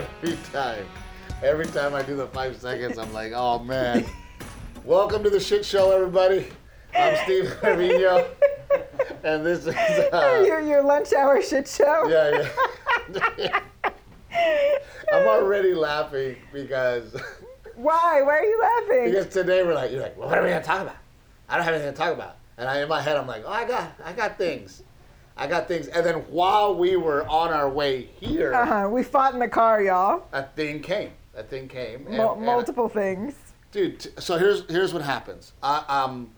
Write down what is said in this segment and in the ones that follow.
every time. Every time I do the five seconds, I'm like, oh man. Welcome to the shit show, everybody. I'm Steve Trevino, and this is uh, your, your lunch hour shit show. yeah, yeah. I'm already laughing because Why? Why are you laughing? because today we're like, you're like, well, what are we gonna talk about? I don't have anything to talk about. And I, in my head, I'm like, oh, I got, I got things, I got things. And then while we were on our way here, Uh-huh. We fought in the car, y'all. a thing came. A thing came. and- and- multiple things. dude. t- So here's here's what happens. I, um,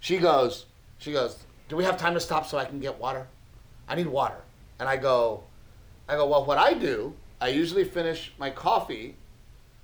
she goes, she goes. Do we have time to stop so I can get water? I need water. And I go, I go. Well, what I do, I usually finish my coffee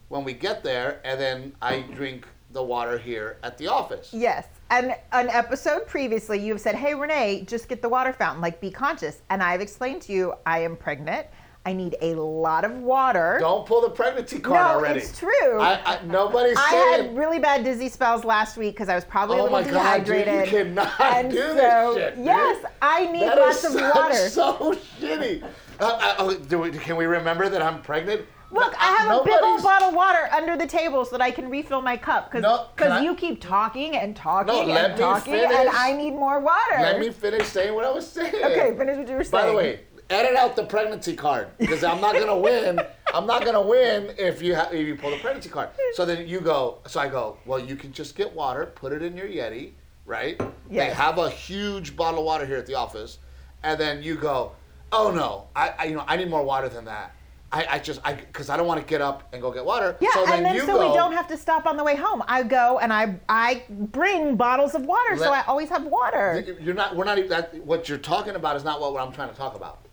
when we get there, and then I drink the water here at the office. Yes. And an episode previously, you've said, hey, Renee, just get the water fountain. Like, be conscious. And I've explained to you, I am pregnant. I need a lot of water. Don't pull the pregnancy card no, already. it's true. I, I, nobody's I saying. had really bad dizzy spells last week because I was probably a oh little my god, dude, dehydrated. you cannot and do so, this shit. dude. yes, I need That lots is of so- water. So shitty. Uh, uh, oh, do we, can we remember that I'm pregnant? Look, I have a big old bottle of water under the table so that I can refill my cup because No, I- you keep talking and talking No, and talking, and I need more water. Let me finish saying what I was saying. Okay, finish what you were saying. By the way, edit out the pregnancy card because I'm not gonna win. I'm not gonna win if you ha- if you pull the pregnancy card. So then you go. So I go. Well, you can just get water, put it in your Yeti, right? They have a huge bottle of water here at the office, and then you go. Oh no, I, I you know I need more water than that. I, I just I because I don't want to get up and go get water. yeah, so then and then you so go, we don't have to stop on the way home. I go and I I bring bottles of water, so I always have water. You're not. We're not even. That, what you're talking about is not what I'm trying to talk about.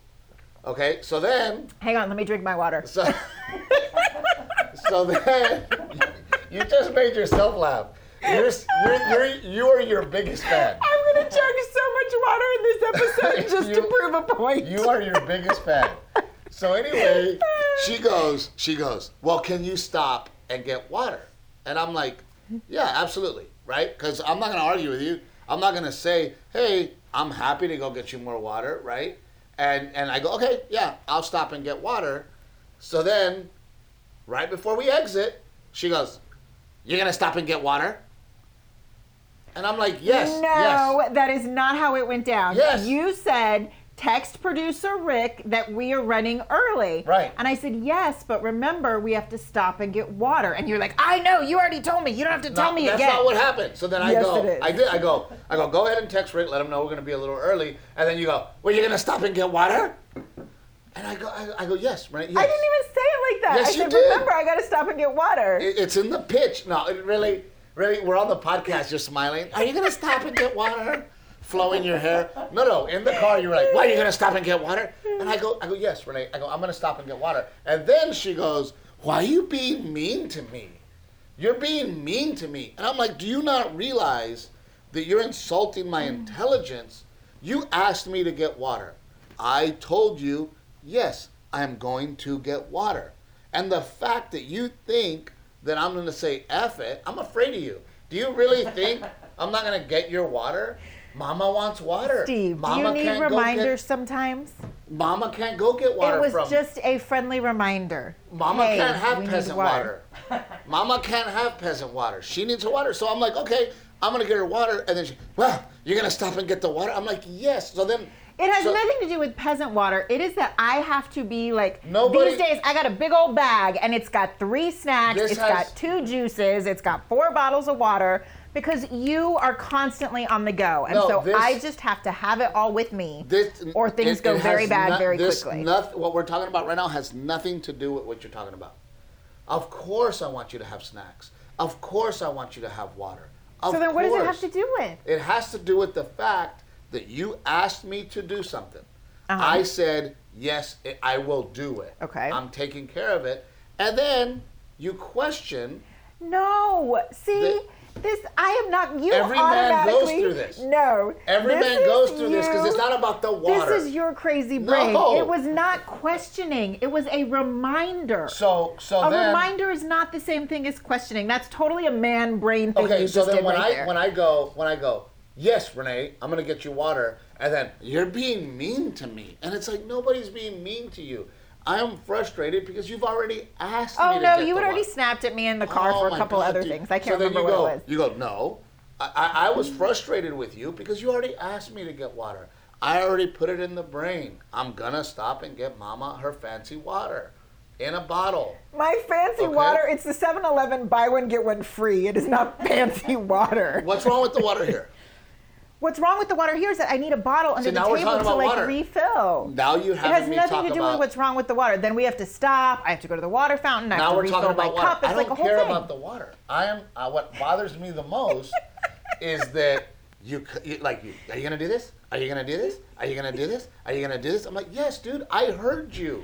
Okay. So then. Hang on, let me drink my water. So. so then. You just made yourself laugh. You're you're you're you are your biggest fan. I'm gonna chug so much water in this episode just to prove a point. You are your biggest fan. So anyway, she goes. She goes. Well, can you stop and get water? And I'm like, yeah, absolutely, right? Because I'm not gonna argue with you. I'm not gonna say, hey, I'm happy to go get you more water, right? And and I go, okay, yeah, I'll stop and get water. So then, right before we exit, she goes, you're gonna stop and get water? And I'm like, yes, no, yes. that is not how it went down. Yes. You said text producer Rick that we are running early. Right. And I said, yes, but remember we have to stop and get water. And you're like, I know, you already told me. You don't have to tell No, me that's again. not what happened. So then I Yes, go. I did, I go, I go, go ahead and text Rick, let him know we're gonna be a little early, and then you go, well, you're gonna stop and get water? And I go, I, I go, yes, right, yes. I didn't even say it like that. Yes, I you said, did. remember, I got to stop and get water. It- it's in the pitch. No, it really, really, we're on the podcast. You're smiling. Are you gonna stop and get water? Flowing your hair? No, no. In the car, you're like, "Why are you gonna stop and get water?" And I go, I go, yes, Renee. I go, I'm gonna stop and get water. And then she goes, "Why are you being mean to me? You're being mean to me." And I'm like, "Do you not realize that you're insulting my intelligence? You asked me to get water. I told you, yes, I'm going to get water. And the fact that you think that I'm going to say F it, I'm afraid of you. Do you really think I'm not going to get your water? Mama wants water. Steve, Mama do you need reminders Get, sometimes? Mama can't go get water It was from. just a friendly reminder. Mama Hey, can't have peasant water. Mama can't have peasant water. She needs her water. So I'm like, okay, I'm gonna get her water. And then she, well, you're gonna stop and get the water. I'm like, yes. So then It has so- nothing to do with peasant water. It is that I have to be like Nobody- these days. I got a big old bag and it's got three snacks. It's has- got two juices. It's got four bottles of water because you are constantly on the go, and No, so this- I just have to have it all with me, This, or things it- go it very bad very this quickly. noth- what we're talking about right now has nothing to do with what you're talking about. Of course, I want you to have snacks. Of course, I want you to have water. Of so then, what does it have to do with? It has to do with the fact that you asked me to do something. Uh-huh. I said, yes, I- I will do it. Okay. I'm taking care of it. And then you question, No, see. The- this I am not you Every man goes through this. No. every this man goes through this because it's not about the water. This is your crazy brain. No. It was not questioning. It was a reminder. so, so a then, reminder is not the same thing as questioning. That's totally a man brain thing Okay, you so then when right I there. when I go when I go, yes, Renee, I'm gonna get you water, and then you're being mean to me, and it's like nobody's being mean to you. I am frustrated because you've already asked Oh me to no, you had already snapped at me in the car Oh for a couple God, other dude. things. I can't so remember you what go, it was. You go, no. I, I, I was frustrated with you because you already asked me to get water. I already put it in the brain. I'm gonna stop and get Mama her fancy water in a bottle. My fancy Okay. water, it's the 7-Eleven buy one get one free. It is not fancy water. What's wrong with the water here? What's wrong with the water here is that I need a bottle under See, the table to like water. refill. Now you have It has nothing to do with what's wrong with the water. Then we have to stop. I have to go to the water fountain. I have now to we're refill talking my about water. cup. It's I don't a whole care thing. about the water. I am. Uh, what bothers me the most is that you, you like. You, are you gonna do this? Are you gonna do this? Are you gonna do this? Are you gonna do this? I'm like, yes, dude. I heard you.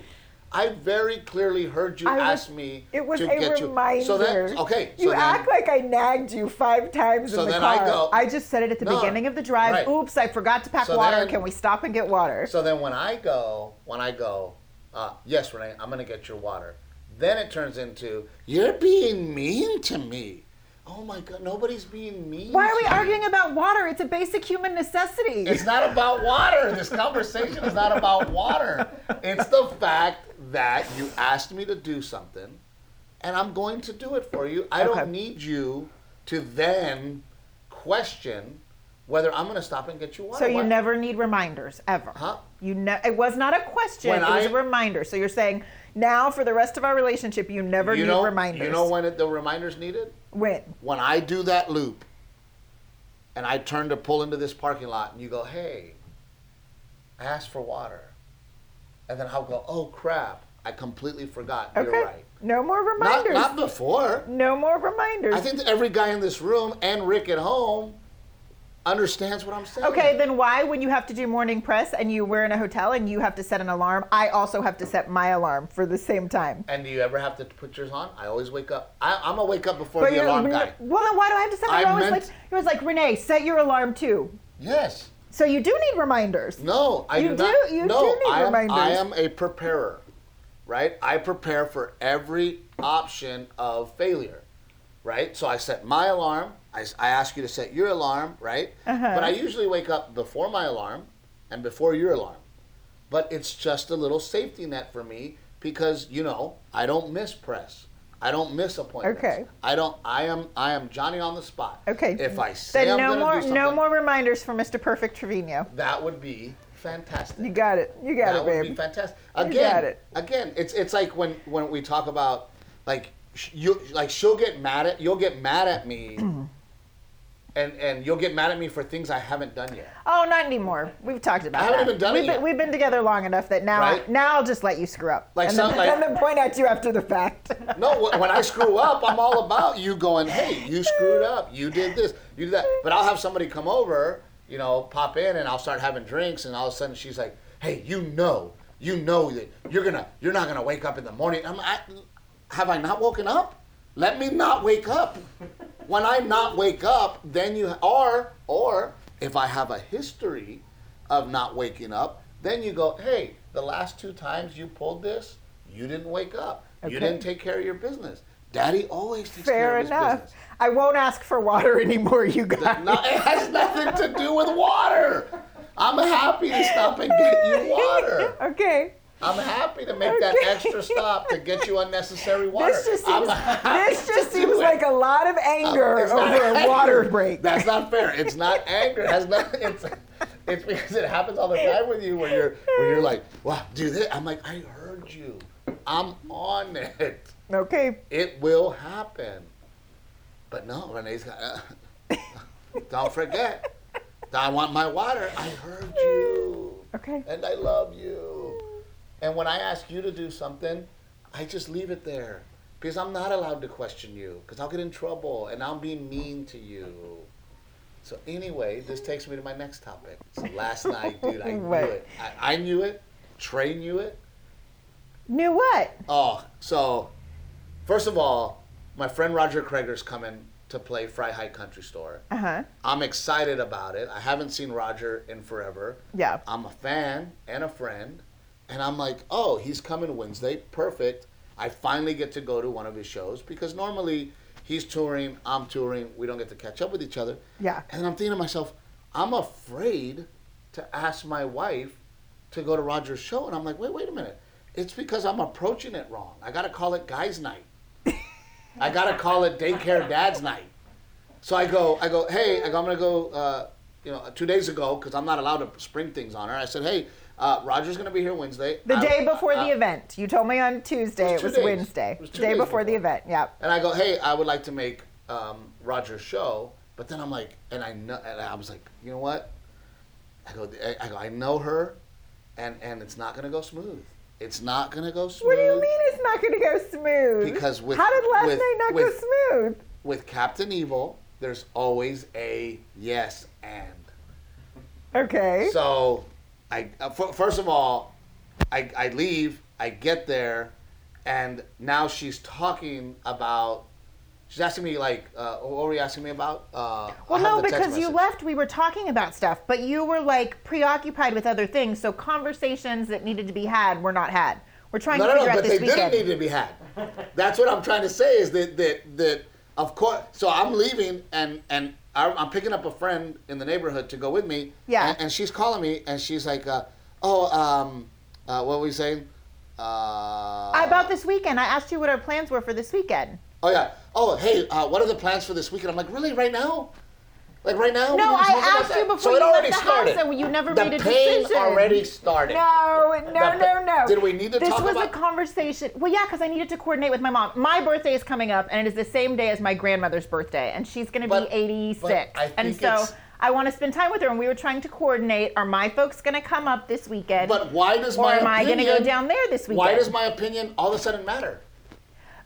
I very clearly heard you was- ask me It was to a get reminder. you. So then, okay. So you then, act like I nagged you five times So in the then car. I go- I just said it at the No, beginning of the drive. right. Oops, I forgot to pack So water. then- Can we stop and get water? So then when I go, when I go, uh, yes, Renee, I'm gonna get your water. Then it turns into you're being mean to me. Oh my God, nobody's being mean. Why are we to arguing about water? It's a basic human necessity. It's not about water. This conversation is not about water. It's the fact that you asked me to do something, and I'm going to do it for you. I Okay. don't need you to then question whether I'm going to stop and get you water. so you never need reminders ever. Huh? You ne- it was not a question. When it was I- a reminder. So you're saying now for the rest of our relationship, you never you need know, reminders. You know when it, the reminders needed? when? When I do that loop, and I turn to pull into this parking lot, and you go, "Hey, I asked for water," and then I'll go, "Oh crap, I completely forgot." Okay. You're right. No more reminders. not before. no more reminders. I think that every guy in this room and Rick at home understands what I'm saying. Okay, then why, when you have to do morning press and you were in a hotel and you have to set an alarm, I also have to set my alarm for the same time? And do you ever have to put yours on? I always wake up. I, I'm gonna wake up before the you're- alarm guy. Well, then why do I have to set my I alarm? Meant- like, it was like, Renee, set your alarm too. Yes. So you do need reminders. No, I You do, not. you no, do need I am, I am a preparer, right? I prepare for every option of failure, right? So I set my alarm. I ask you to set your alarm, right? Uh-huh. But I usually wake up before my alarm and before your alarm. But it's just a little safety net for me because you know I don't miss press. I don't miss appointments. Okay. I don't. I am. I am Johnny on the spot. Okay. If I say Then I'm no more, no more reminders for Mr. Perfect Trevino. that would be fantastic. You got it. You got that it, would babe. be fantastic. You got it. again, it's it's like when when we talk about like you like she'll get mad at you'll get mad at me, and and you'll get mad at me for things I haven't done yet. Oh, not anymore. We've talked about I haven't that. even done we've it been, yet. We've been together long enough that now, Right? now I'll just let you screw up. Like and, some- then, like- and then point at you after the fact. No, when I screw up, I'm all about you going, hey, you screwed up, you did this, you did that. But I'll have somebody come over, you know, pop in, and I'll start having drinks, and all of a sudden she's like, hey, you know, you know that you're gonna, you're not gonna wake up in the morning. I'm, I, have I not woken up? Let me not wake up. When I'm not wake up, then you, or, or if I have a history of not waking up, then you go, hey, the last two times you pulled this, you didn't wake up. You didn't take care of your business. Daddy always takes care Fair of his enough. business. I won't ask for water anymore, you guys. No, it has nothing to do with water. I'm happy to stop and get you water. Okay. I'm happy to make that extra stop to get you unnecessary water. This just seems, this just seems like a lot of anger over a water break. That's not fair. It's not anger. It has not. It's it's because it happens all the time with you where you're where you're like, wow, do this. I'm like, I heard you. I'm on it. okay. It will happen. But no, Renee's got. Uh, don't forget. I want my water. I heard you. Okay. And I love you. And when I ask you to do something, I just leave it there. Because I'm not allowed to question you. Because I'll get in trouble and I'll be mean to you. So anyway, this takes me to my next topic. So last night, dude, I knew it. I, I knew it. Trey knew it. Knew what? Oh, so first of all, my friend Roger Creager's coming to play Freiheit Country Store. Uh huh. I'm excited about it. I haven't seen Roger in forever. Yeah. I'm a fan and a friend, and I'm like, oh, he's coming Wednesday. Perfect. I finally get to go to one of his shows because normally he's touring, I'm touring, we don't get to catch up with each other. Yeah. And I'm thinking to myself, I'm afraid to ask my wife to go to Roger's show. And I'm like, wait, wait a minute. It's because I'm approaching it wrong. I gotta call it guys' night. I gotta call it daycare dad's night. So I go, I go, hey, I go, I'm gonna go. Uh, you know, two days ago, because I'm not allowed to spring things on her. I said, hey, uh, Roger's gonna be here Wednesday. The I- day before I- the event. You told me on Tuesday. It It was was, two days. Wednesday. It was day days before, the event. Yep. And I go, hey, I would like to make um, Roger's show. But then I'm like, and I know, and I was like, you know what? I go, I, I go, I know her, and and it's not gonna go smooth. It's not gonna go smooth. What do you mean it's not going to go smooth? Because with- how did last with- night not with- go smooth? With Captain Evil, there's always a yes and. Okay. So, I uh, f- first of all, I, I leave, I get there, and now she's talking about. She's asking me like, uh, what were you asking me about? Uh, well, no, because you left, we were talking about stuff, but you were like preoccupied with other things. So conversations that needed to be had were not had. We're trying No, to no, no, figure but out they this weekend. didn't need to be had. That's what I'm trying to say is that that that of course. So I'm leaving and and I'm I'm picking up a friend in the neighborhood to go with me. Yeah. And, and she's calling me and she's like, uh, oh, um, uh, what were we saying? Uh, About this weekend, I asked you what our plans were for this weekend. Oh yeah. Oh hey, uh, what are the plans for this weekend? I'm like, really, right now? Like right now? No, I asked you before So you left already the house, started. and you never the made a pain decision. already started. No, no, The- no, no. Did we need to this talk was a conversation. Well, yeah, because I needed to coordinate with my mom. My birthday is coming up, and it is the same day as my grandmother's birthday, and she's going to be 86. and so I want to spend time with her, and we were trying to coordinate. Are my folks going to come up this weekend? But why does or my am I going to go opinion- down there this weekend? Why does my opinion all of a sudden matter?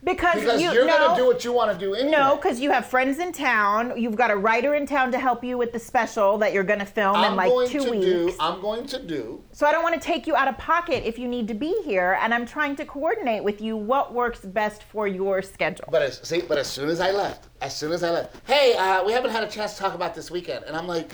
Because, Because you, are no, gonna do what you want to do anyway. No, because you have friends in town. You've got a writer in town to help you with the special that you're going to film I'm in like going two to weeks. do. I'm going to do. So I don't want to take you out of pocket if you need to be here, and I'm trying to coordinate with you what works best for your schedule. But as see, but as soon as I left, as soon as I left, hey, uh, we haven't had a chance to talk about this weekend, and I'm like,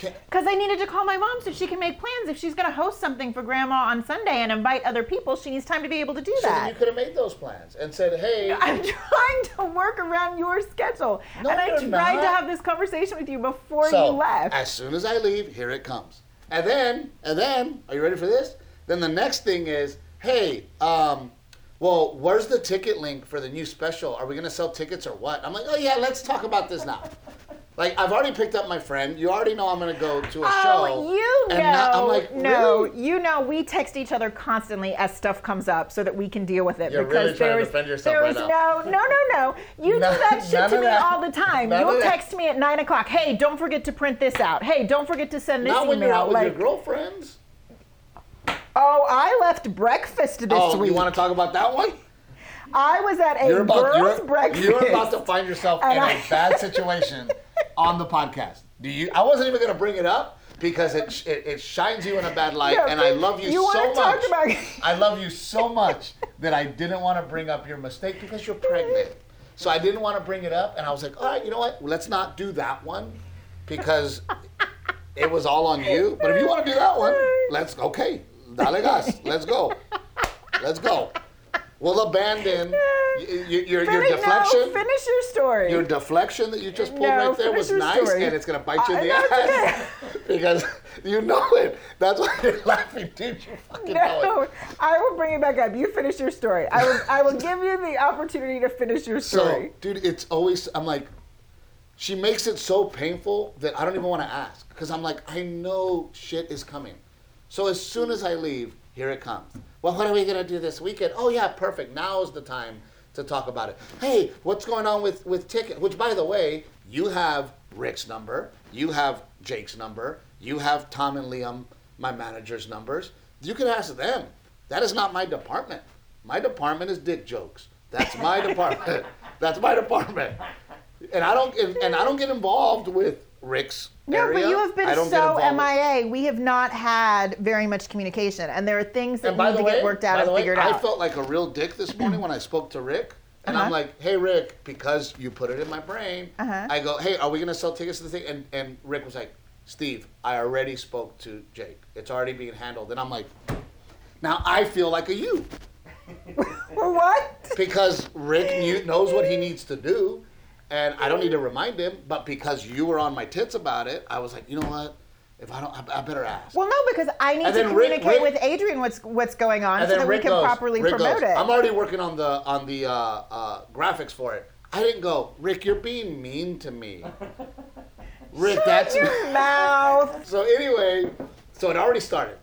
Because I needed to call my mom so she can make plans. If she's going to host something for grandma on Sunday and invite other people, she needs time to be able to do so that. you could have made those plans and said, hey, I'm trying to work around your schedule. No, and I tried to have this conversation with you before so you left. as soon as I leave, here it comes, and then, and then, are you ready for this? Then the next thing is, hey, um, well, where's the ticket link for the new special? Are we gonna sell tickets or what? I'm like, oh yeah, let's talk about this now. Like I've already picked up my friend. You already know I'm gonna go to a oh, show. Oh, you know. now I'm like, no, really? you know, we text each other constantly as stuff comes up so that we can deal with it. You're because really trying to defend yourself there right is now. no, no, no, no. You do that shit to me that. all the time. None You'll text me at nine o'clock. Hey, don't forget to print this out. Hey, don't forget to send this Not when you're out with your girlfriends. oh, I left breakfast this Oh, week. you want to talk about that one? I was at a You're about girls' you're, breakfast. you're about to find yourself in I- a bad situation on the podcast. Do you? I wasn't even gonna bring it up because it it, it shines you in a bad light, No, and I love you, you so much. about- I love you so much that I didn't want to bring up your mistake because you're pregnant. So I didn't want to bring it up, and I was like, all right, you know what? Let's not do that one because it was all on you. But if you want to do that one, let's okay. Dale gas. Let's go. Let's go. We'll abandon your, your, your deflection. No, finish your story. Your deflection that you just pulled No, right there was nice, story. and it's gonna bite you in the no, ass because you know it. That's why you're laughing, dude. You fucking know No, it. I will bring it back up. You finish your story. I will. I will give you the opportunity to finish your story. So, story. dude, it's always I'm like, she makes it so painful that I don't even want to ask because I'm like, I know shit is coming. So as soon as I leave, here it comes. Well, what are we gonna do this weekend? Oh yeah, perfect. Now is the time to talk about it. Hey, what's going on with with ticket? Which, by the way, you have Rick's number, you have Jake's number, you have Tom and Liam, my manager's numbers. You can ask them. That is not my department. My department is dick jokes. That's my department. That's my department. And I don't and, and I don't get involved with Rick's No, area. but you have been I don't get so with- MIA. We have not had very much communication, and there are things that need to way, get worked out and way, figured I out. I felt like a real dick this morning when I spoke to Rick. And I'm Uh-huh. like, hey, Rick, because you put it in my brain, Uh-huh. I go, hey, are we going to sell tickets to the thing? And, and Rick was like, Steve, I already spoke to Jake. It's already being handled. And I'm like, now I feel like a you what? because Rick knew, knows what he needs to do. And I don't need to remind him, but because you were on my tits about it, I was like, you know what? If I don't, I, I better ask. Well, no, because I need And to then Rick- communicate Rick- with Adrian what's what's going on so that Rick we can goes, properly promote goes, it. I'm already working on the on the uh, uh, graphics for it. I didn't go, Rick. You're being mean to me. Rick, that's Your mouth. so anyway. So it already started,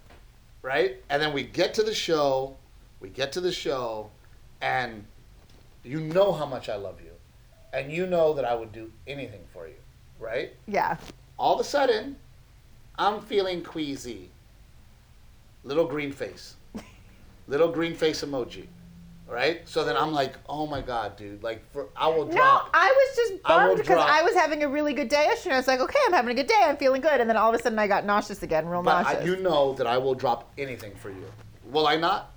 right? And then we get to the show. We get to the show, and you know how much I love you, and you know that I would do anything for you, right? Yeah. all of a sudden, I'm feeling queasy. Little green face. Little green face emoji. Right? So then I'm like, oh my god, dude. Like for I will drop. No. I was just bummed because drop- I was having a really good day yesterday. I was like, okay, I'm having a good day. I'm feeling good. And then all of a sudden I got nauseous again, real but I, you know that I will drop anything for you. Will I not?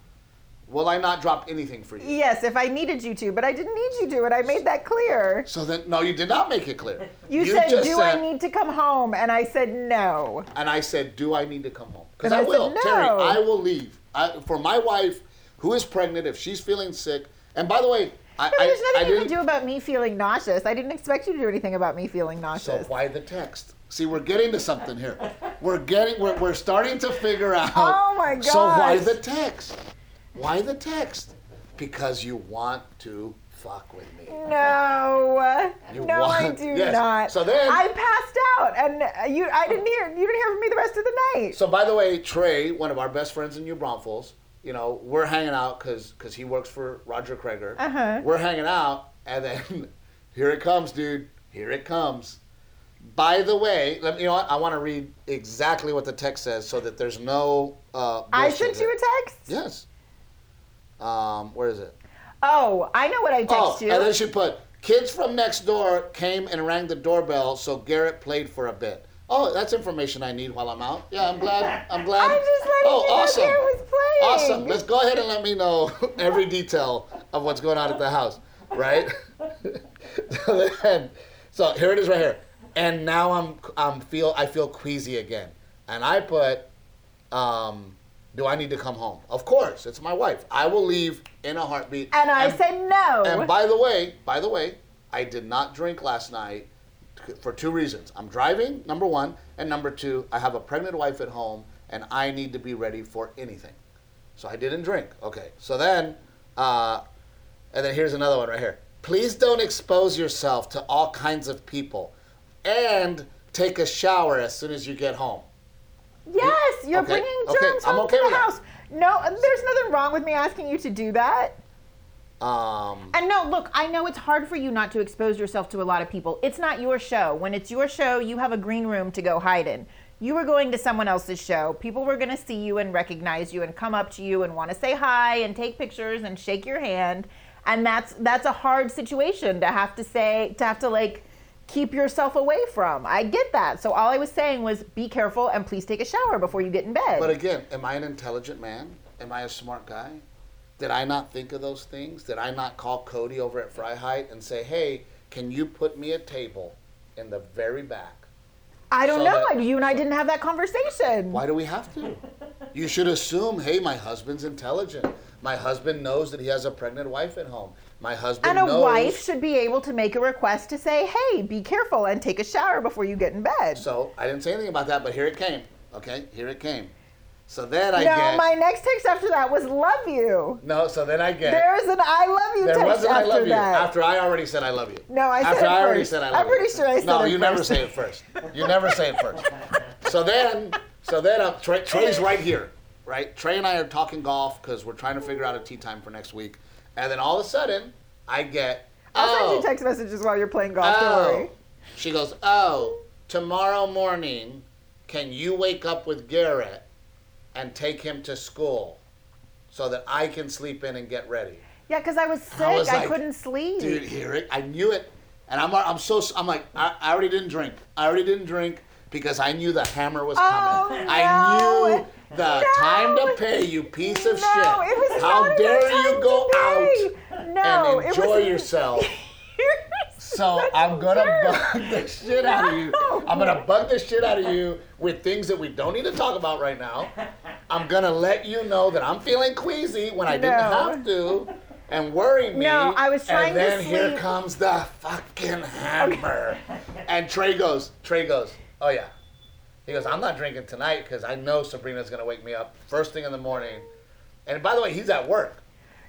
Will I not drop anything for you? yes, if I needed you to, but I didn't need you to, and I made that clear. So then no, you did not make it clear. You, said, do I need to come home? And I said, no. And I said, do I need to come home? Because I I will, said, Terry. I will leave. I, for my wife, who is pregnant, if she's feeling sick, and by the way, I, No, there's I, I nothing you didn't. can do about me feeling nauseous. I didn't expect you to do anything about me feeling nauseous. So why the text? See, we're getting to something here. We're getting, we're, we're starting to figure out. Oh my god. So why the text? Why the text? Because you want to fuck with me. No, You no, I want- do yes. not. So then- I passed out, and you, I didn't hear. You didn't hear from me the rest of the night. So by the way, Trey, one of our best friends in New Braunfels, you know, we're hanging out because because he works for Roger Creager. Uh-huh. We're hanging out, and then here it comes, dude. Here it comes. By the way, let me, you know what? I want to read exactly what the text says so that there's no. Uh, I sent you a text. Yes. Um, where is it? Oh, I know what I text oh, you. and then she put, kids from next door came and rang the doorbell, so Garrett played for a bit. Oh, that's information I need while I'm out. Yeah, I'm glad. I'm glad. I'm just letting oh, you know awesome. Garrett was playing. Awesome. Let's go ahead and let me know every detail of what's going on at the house, right? so, then, so here it is right here. And now I'm I'm feel I feel queasy again. And I put um do I need to come home? Of course, it's my wife. I will leave in a heartbeat. and I said no. And by the way, by the way, I did not drink last night for two reasons. I'm driving, number one, and number two, I have a pregnant wife at home, and I need to be ready for anything. So I didn't drink. Okay. So then, uh, and then here's another one right here. Please don't expose yourself to all kinds of people, and take a shower as soon as you get home. You're Okay, bringing okay, germs I'm home okay to the that. house. No, there's nothing wrong with me asking you to do that. Um, And no, look, I know it's hard for you not to expose yourself to a lot of people. It's not your show. When it's your show, you have a green room to go hide in. You were going to someone else's show. People were going to see you and recognize you and come up to you and want to say hi and take pictures and shake your hand. And that's that's a hard situation to have to say to have to like keep yourself away from. I get that. So all I was saying was be careful and please take a shower before you get in bed. But again, am I an intelligent man? Am I a smart guy? Did I not think of those things? Did I not call Cody over at Freiheit and say, hey, can you put me a table in the very back? I don't so know. that- you and I didn't have that conversation. Why do we have to? You should assume, hey, my husband's intelligent. My husband knows that he has a pregnant wife at home. My husband And a knows. wife should be able to make a request to say, hey, be careful and take a shower before you get in bed. So I didn't say anything about that, but here it came. Okay, here it came. So then I no, get. No, my next text after that was love you. no, so then I get. There's an I love you There text wasn't I after love you that. after I already said I love you. No, I said after it I already first. said I love I'm love you. pretty sure I said No, it you never first. say it first. You never say it first. So then, so then uh, Trey, Trey's right here, right? Trey and I are talking golf because we're trying to figure out a tee time for next week, and then all of a sudden I get. I'll oh, send you oh. text messages while you're playing golf. oh. Don't worry. Oh. She goes, oh, tomorrow morning, can you wake up with Garrett and take him to school so that I can sleep in and get ready? Yeah, because I was sick. I I, was like, couldn't sleep. Dude, hear it. I knew it. And I'm, I'm so, I'm like, I, I already didn't drink. I already didn't drink because I knew the hammer was Oh, coming. no. I knew the No. time to pay, you piece of no, shit. How dare you go out. No, and enjoy yourself? So I'm gonna bug the shit out of you. I'm gonna bug the shit out of you with things that we don't need to talk about right now. I'm gonna let you know that I'm feeling queasy when I didn't have to, and worry me. No, I was trying to sleep. And then here comes the fucking hammer. And Trey goes, Trey goes, oh yeah. He goes, I'm not drinking tonight because I know Sabrina's gonna wake me up first thing in the morning. And by the way, he's at work.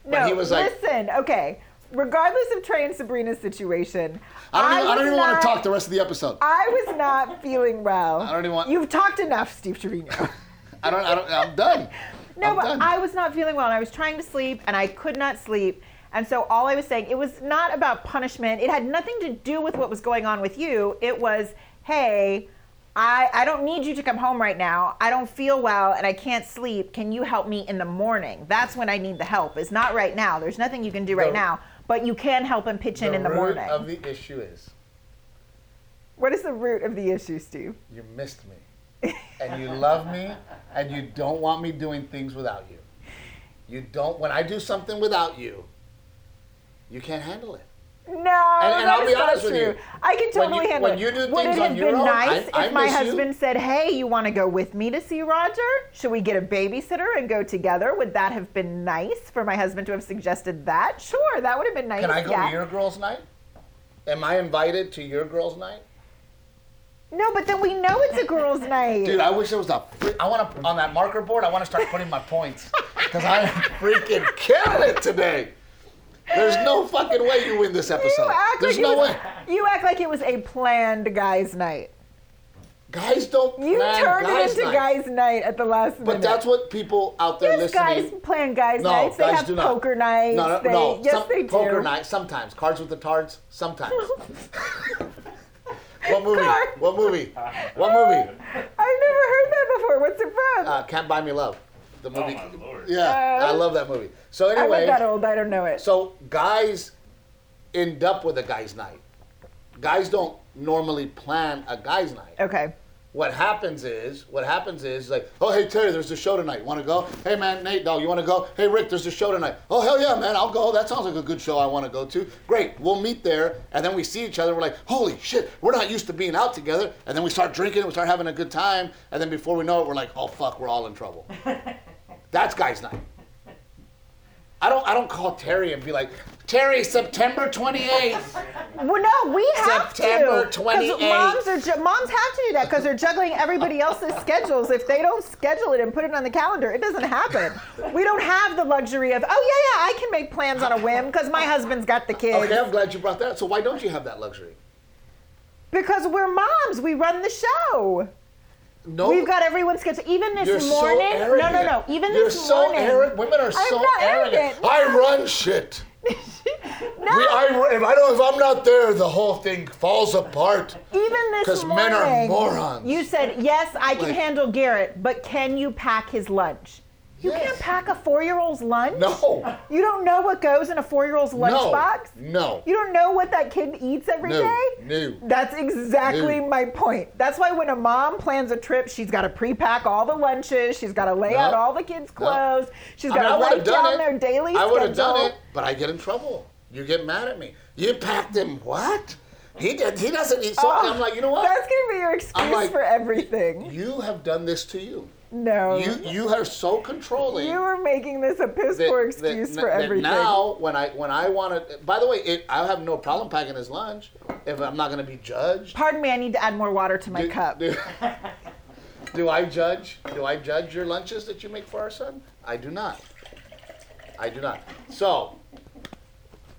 But No, he was like, listen, okay. Regardless of Trey and Sabrina's situation, I don't even, I was don't even want to talk the rest of the episode. I was not feeling well. I don't even want- You've talked enough, Steve Trevino. I don't, I don't, I'm done. No, I'm but done. I was not feeling well and I was trying to sleep and I could not sleep. And so all I was saying, it was not about punishment. It had nothing to do with what was going on with you. It was, hey, I, I don't need you to come home right now. I don't feel well and I can't sleep. Can you help me in the morning? That's when I need the help. It's not right now. There's nothing you can do right The- now, but you can help and pitch in in the morning. root morning. of the issue is what is the root of the issue, Steve? you missed me, and you love me, and you don't want me doing things without you. You don't. When I do something without you, you can't handle it. No, and I'll that be honest with true. you. I can totally you- handle when it. you do Would things it on have your been own, nice I- I if my miss you. husband said, "Hey, you want to go with me to see Roger? Should we get a babysitter and go together?" Would that have been nice for my husband to have suggested that? Sure, that would have been nice. Can I go yeah. to your girls' night? Am I invited to your girls' night? No, but then we know it's a girls' night. Dude, I wish it was a. I want to on that marker board. I want to start putting my points because I'm freaking killing it today. There's no fucking way you win this episode. you act There's like no was, way. You act like it was a planned guys' night. Guys don't You turned it into night. guys' night at the last minute. But that's what people out there yes, listening. guys plan guys' no, nights. They guys have do not. poker nights. No, no, they, no. Yes, Some- they do. Poker night, sometimes. Cards with the tards, sometimes. what movie? Card- What movie? What movie? I've never heard that before. What's it from? Uh, Can't Buy Me Love. The movie. Oh, my Lord. Yeah, Uh, I love that movie. So anyway, I'm anyway, not that old. I don't know it. so guys end up with a guys' night. Guys don't normally plan a guys' night. Okay. What happens is, what happens is like, oh hey Terry, there's a show tonight. Want to go? Hey man, Nate, dog, you want to go? Hey Rick, there's a show tonight. Oh hell yeah, man, I'll go. That sounds like a good show. I want to go to. Great, we'll meet there, and then we see each other. We're like, holy shit, we're not used to being out together. And then we start drinking, and we start having a good time, and then before we know it, we're like, oh fuck, we're all in trouble. That's guys' night. I don't, I don't call Terry and be like, Terry, September 28th. Well, no, we have September to. 'Cause 28th. Moms are ju- moms have to do that because they're juggling everybody else's schedules. If they don't schedule it and put it on the calendar, it doesn't happen. We don't have the luxury of, oh yeah, yeah, I can make plans on a whim because my husband's got the kids. Okay, I'm glad you brought that. So why don't you have that luxury? Because we're moms, we run the show. No, We've got everyone scheduled. Even this You're so morning, no, arrogant. no, no. Even You're this so morning, arrogant. Women are I'm so not arrogant. arrogant. I run shit. no, We, I, if I don't, if I'm not there, the whole thing falls apart. Even this Because men are morons. You said yes, I can Like- handle Garrett, but can you pack his lunch? You Yes. can't pack a four-year-old's lunch. No, You don't know what goes in a four-year-old's lunchbox. no, no. You don't know what that kid eats every day. no, no. That's exactly No. my point. That's why when a mom plans a trip, she's got to pre-pack all the lunches. She's got to lay No. out all the kids' No. clothes. She's I got mean, to write down it. their daily I would have done it, but I get in trouble. You get mad at me. You packed him what? He did. He doesn't eat. So Oh, I'm like, you know what? That's gonna be your excuse like- for everything. You have done this to you. No. You you are so controlling. You are making this a piss poor excuse that- for that everything. Now, when I when I want to, by the way, it, I have no problem packing his lunch if I'm not going to be judged. Pardon me, I need to add more water to my Do- cup. Do, do I judge? Do I judge your lunches that you make for our son? I do not. I do not. So,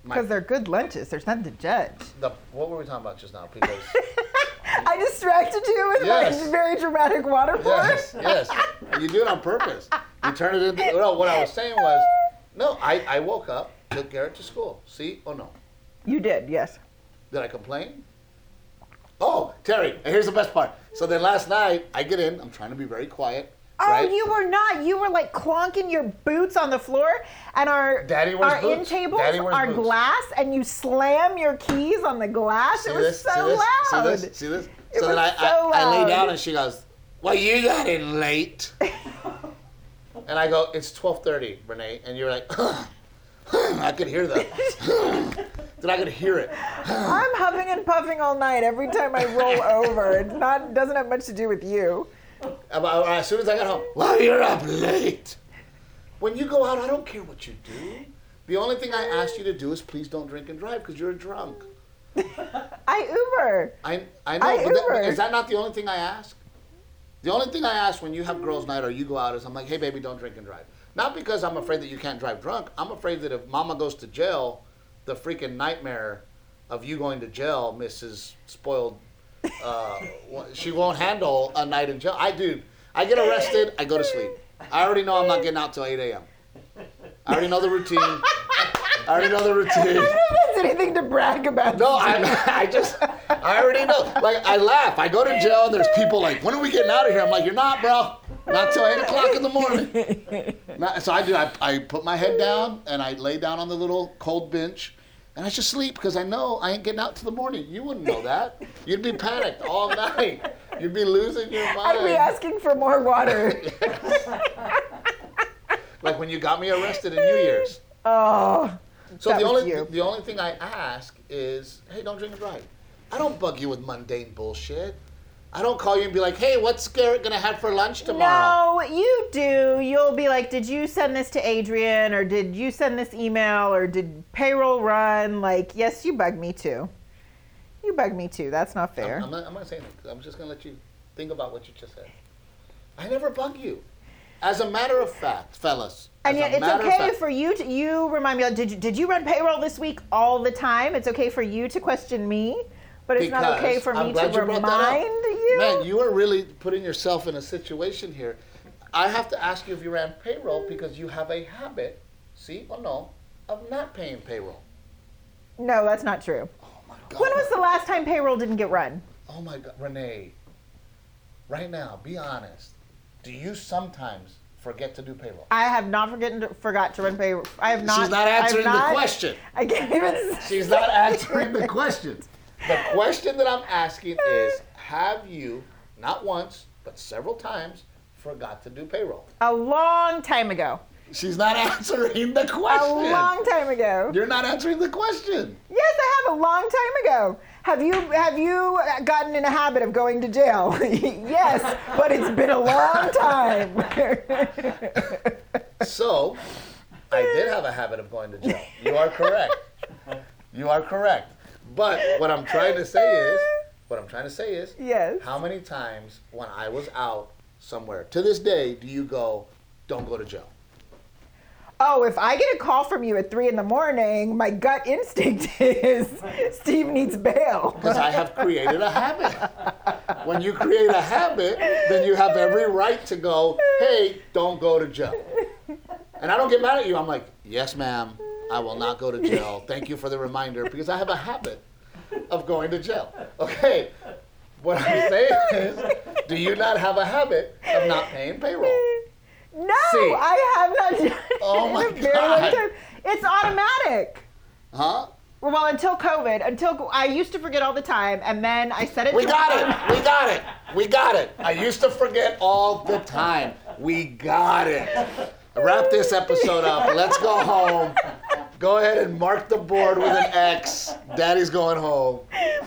Because they're good lunches. There's nothing to judge. the what were we talking about just now? Because I distracted you with Yes. my very dramatic water pour. yes, yes, you do it on purpose. You turn it into. No, what I was saying was, no. I I woke up, took Garrett to school. See? or no. You did, yes. Did I complain? Oh, Terry, and here's the best part. So then last night, I get in, I'm trying to be very quiet. Oh, right? you were not. You were like clonking your boots on the floor, and our Daddy our boots. end tables Daddy are boots. glass, and you slam your keys on the glass. See it was this? so See this? loud. See this? See this? It so then I, so I, I lay down and she goes, Well, you got in late. and I go, It's 12:30, Renee. And you're like, I could hear that. then I could hear it. I'm huffing and puffing all night every time I roll over. It's not doesn't have much to do with you. About, as soon as I got home, well, you're up late. When you go out, I don't care what you do. The only thing I ask you to do is please don't drink and drive because you're drunk. I Uber. I I know, I but, Uber. is that not the only thing I ask? The only thing I ask when you have girls' night or you go out is I'm like, hey baby, don't drink and drive. Not because I'm afraid that you can't drive drunk. I'm afraid that if mama goes to jail, the freaking nightmare of you going to jail, Mrs. Spoiled, uh, she won't handle a night in jail. I do. I get arrested, I go to sleep. I already know I'm not getting out till 8 a.m. I already know the routine. I already know the routine. I don't know if that's anything to brag about. No, I, I just, I already know. Like, I laugh. I go to jail and there's people like, when are we getting out of here? I'm like, you're not, bro. Not till 8 o'clock in the morning. Not- so I do. I, I put my head down and I lay down on the little cold bench and I just sleep because I know I ain't getting out till the morning. You wouldn't know that. You'd be panicked all night. You'd be losing your mind. I'd be asking for more water. like when you got me arrested in New Year's. oh. So the only you. the only thing I ask is, hey, don't drink and drive. I don't bug you with mundane bullshit. I don't call you and be like, hey, what's Garrett gonna have for lunch tomorrow? No, you do. You'll be like, did you send this to Adrian or did you send this email or did payroll run? Like, yes, you bug me too. You bug me too. That's not fair. I'm, I'm not, I'm not saying that. I'm just gonna let you think about what you just said. I never bug you. As a matter of fact, fellas. and yet it's okay for you to you remind me like, did you did you run payroll this week all the time? It's okay for you to question me, but it's not okay for I'm me glad to you brought that up. remind you. Man, you are really putting yourself in a situation here. I have to ask you if you ran payroll because you have a habit, see or no, of not paying payroll. no, that's not true. Oh my God. When was the last time payroll didn't get run? Oh my God, Renee. Right now, be honest. Do you sometimes forget to do payroll? I have not forgotten to, forgot to run payroll. I have not. She's not answering the question. I can't even. She's not answering the question. The question that I'm asking is Have you, not once, but several times, forgot to do payroll? A long time ago. She's not answering the question. A long time ago. You're not answering the question. Yes, I have a long time ago. Have you have you gotten in a habit of going to jail? yes, but it's been a long time. So, I did have a habit of going to jail. You are correct. You are correct. But what I'm trying to say is, what I'm trying to say is, yes. how many times when I was out somewhere to this day do you go, don't go to jail? Oh, if I get a call from you at three in the morning, my gut instinct is Steve needs bail. Because I have created a habit. When you create a habit, then you have every right to go, hey, don't go to jail. And I don't get mad at you. I'm like, yes, ma'am, I will not go to jail. Thank you for the reminder because I have a habit of going to jail. Okay. What I'm saying is, do you not have a habit of not paying payroll? No, See. I have not done Oh my a very long God. It's automatic. Huh? Well, until COVID, until I used to forget all the time, and then I said it. We got it. We got it. We got it. I used to forget all the time. We got it. Wrap this episode up. Let's go home. Go ahead and mark the board with an X. Daddy's going home.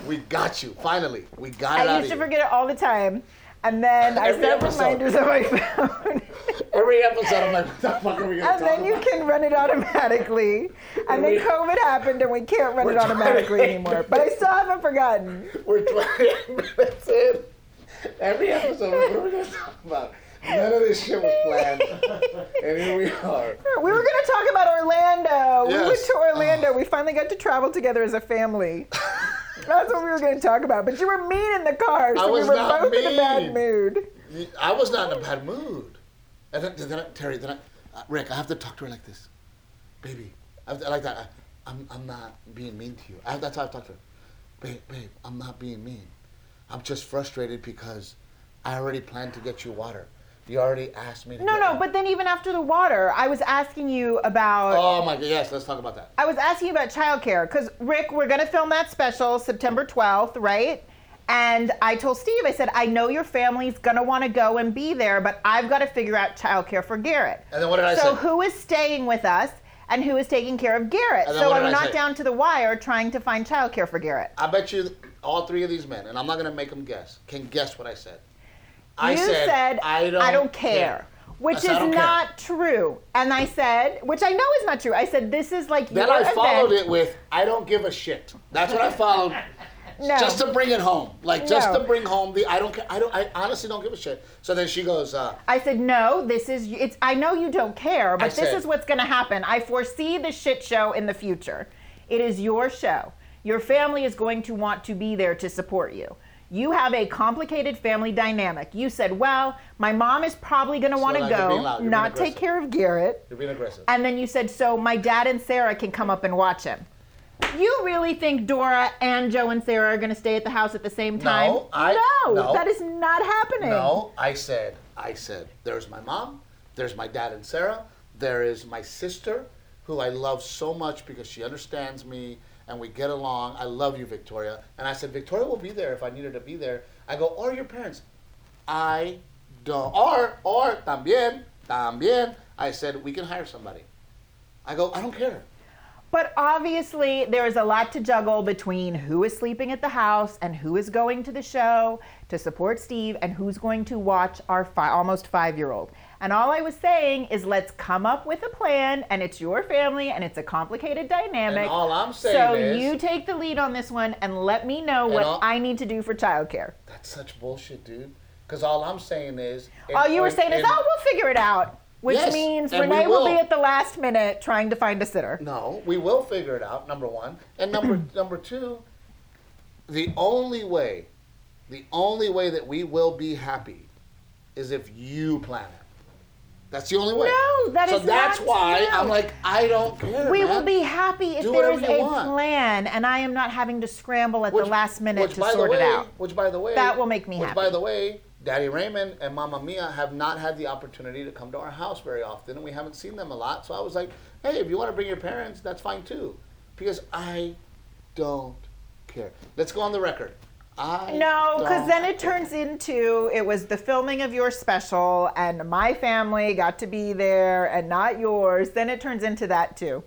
We got you. Finally, we got it I used to forget it all the time, and then I set episode. reminders on my phone. Every episode, I'm like, what the fuck are we gonna And talk then you can run it automatically. And then We- COVID happened and we can't run it automatically anymore. But I still haven't forgotten. We're 28 minutes in. Every episode, what are we gonna talk about? None of this shit was planned, and here we are. We were going to talk about Orlando. We went to Orlando. We finally got to travel together as a family. That's what we were going to talk about. But you were mean in the car, so I was we were not both in a bad mood. I was not in a bad mood. And then, then I, Terry, then I, uh, Rick, I have to talk to her like this, baby. I, have to- like that. I, I'm, I'm not being mean to you. I, that's how I talk to her, babe, babe. I'm not being mean. I'm just frustrated because I already planned to get you water. You already asked me to. No, no, but then even after the water, I was asking you about. Oh my God! Yes, let's talk about that. I was asking you about childcare because Rick, we're gonna film that special September 12th, right? And I told Steve, I said, I know your family's gonna want to go and be there, but I've got to figure out childcare for Garrett. And then what did I so say? So who is staying with us and who is taking care of Garrett? So I'm I not say? down to the wire trying to find childcare for Garrett. I bet you all three of these men, and I'm not gonna make them guess, can guess what I said. I you said, I don't, care. Which I said, "I is don't care." true. And I said, which I know is not true. I said, this is like Then your I followed event. it with, I don't give a shit. That's what I followed. No. Just to bring it home, like just No. to bring home the I don't care. I don't. I honestly don't give a shit. So then she goes, uh, I said, no, this is, it's, I know you don't care, but I this said- is what's going to happen. I foresee the shit show in the future. It is your show. Your family is going to want to be there to support you. You have a complicated family dynamic. You said, well, my mom is probably going to want to go, being loud, you're being not take care of Garrett. "You're being aggressive." And then you said, so my dad and Sarah can come up and watch him. You really think Dora and Joe and Sarah are going to stay at the house at the same time? No, I- no, no. that is not happening. No, I said, I said, there's my mom, there's my dad and Sarah, there is my sister, who I love so much because she understands me and we get along. I love you, Victoria. And I said, Victoria will be there if I need her to be there. I go, or your parents. I don't. Or, or, también, también. I said, we can hire somebody. I go, I don't care. But obviously, there is a lot to juggle between who is sleeping at the house and who is going to the show to support Steve and who's going to watch our fi- almost five year old. And all I was saying is let's come up with a plan, and it's your family, and it's a complicated dynamic. And all I'm saying so is- you take the lead on this one and let me know what all- I need to do for childcare. That's such bullshit, dude. Because all I'm saying is. All you were saying is, oh, we'll figure it out. Which Yes, means Renee will. be at the last minute trying to find a sitter. No, we will figure it out. Number one, and number number two, the only way, the only way that we will be happy, is if you plan it. That's the only way. No, that so is that's not why true. I'm like, I don't care. We man. will be happy if Do there is a want. plan and I am not having to scramble at Which- the last minute to sort way, it out. Which, by the way, That will make me which, happy. by the way, Daddy Raymond and Mama Mia have not had the opportunity to come to our house very often, and we haven't seen them a lot. So I was like, hey, if you want to bring your parents, that's fine too, because I don't care. Let's go on the record. I No, because then it turns into it was the filming of your special and my family got to be there and not yours. Then it turns into that too.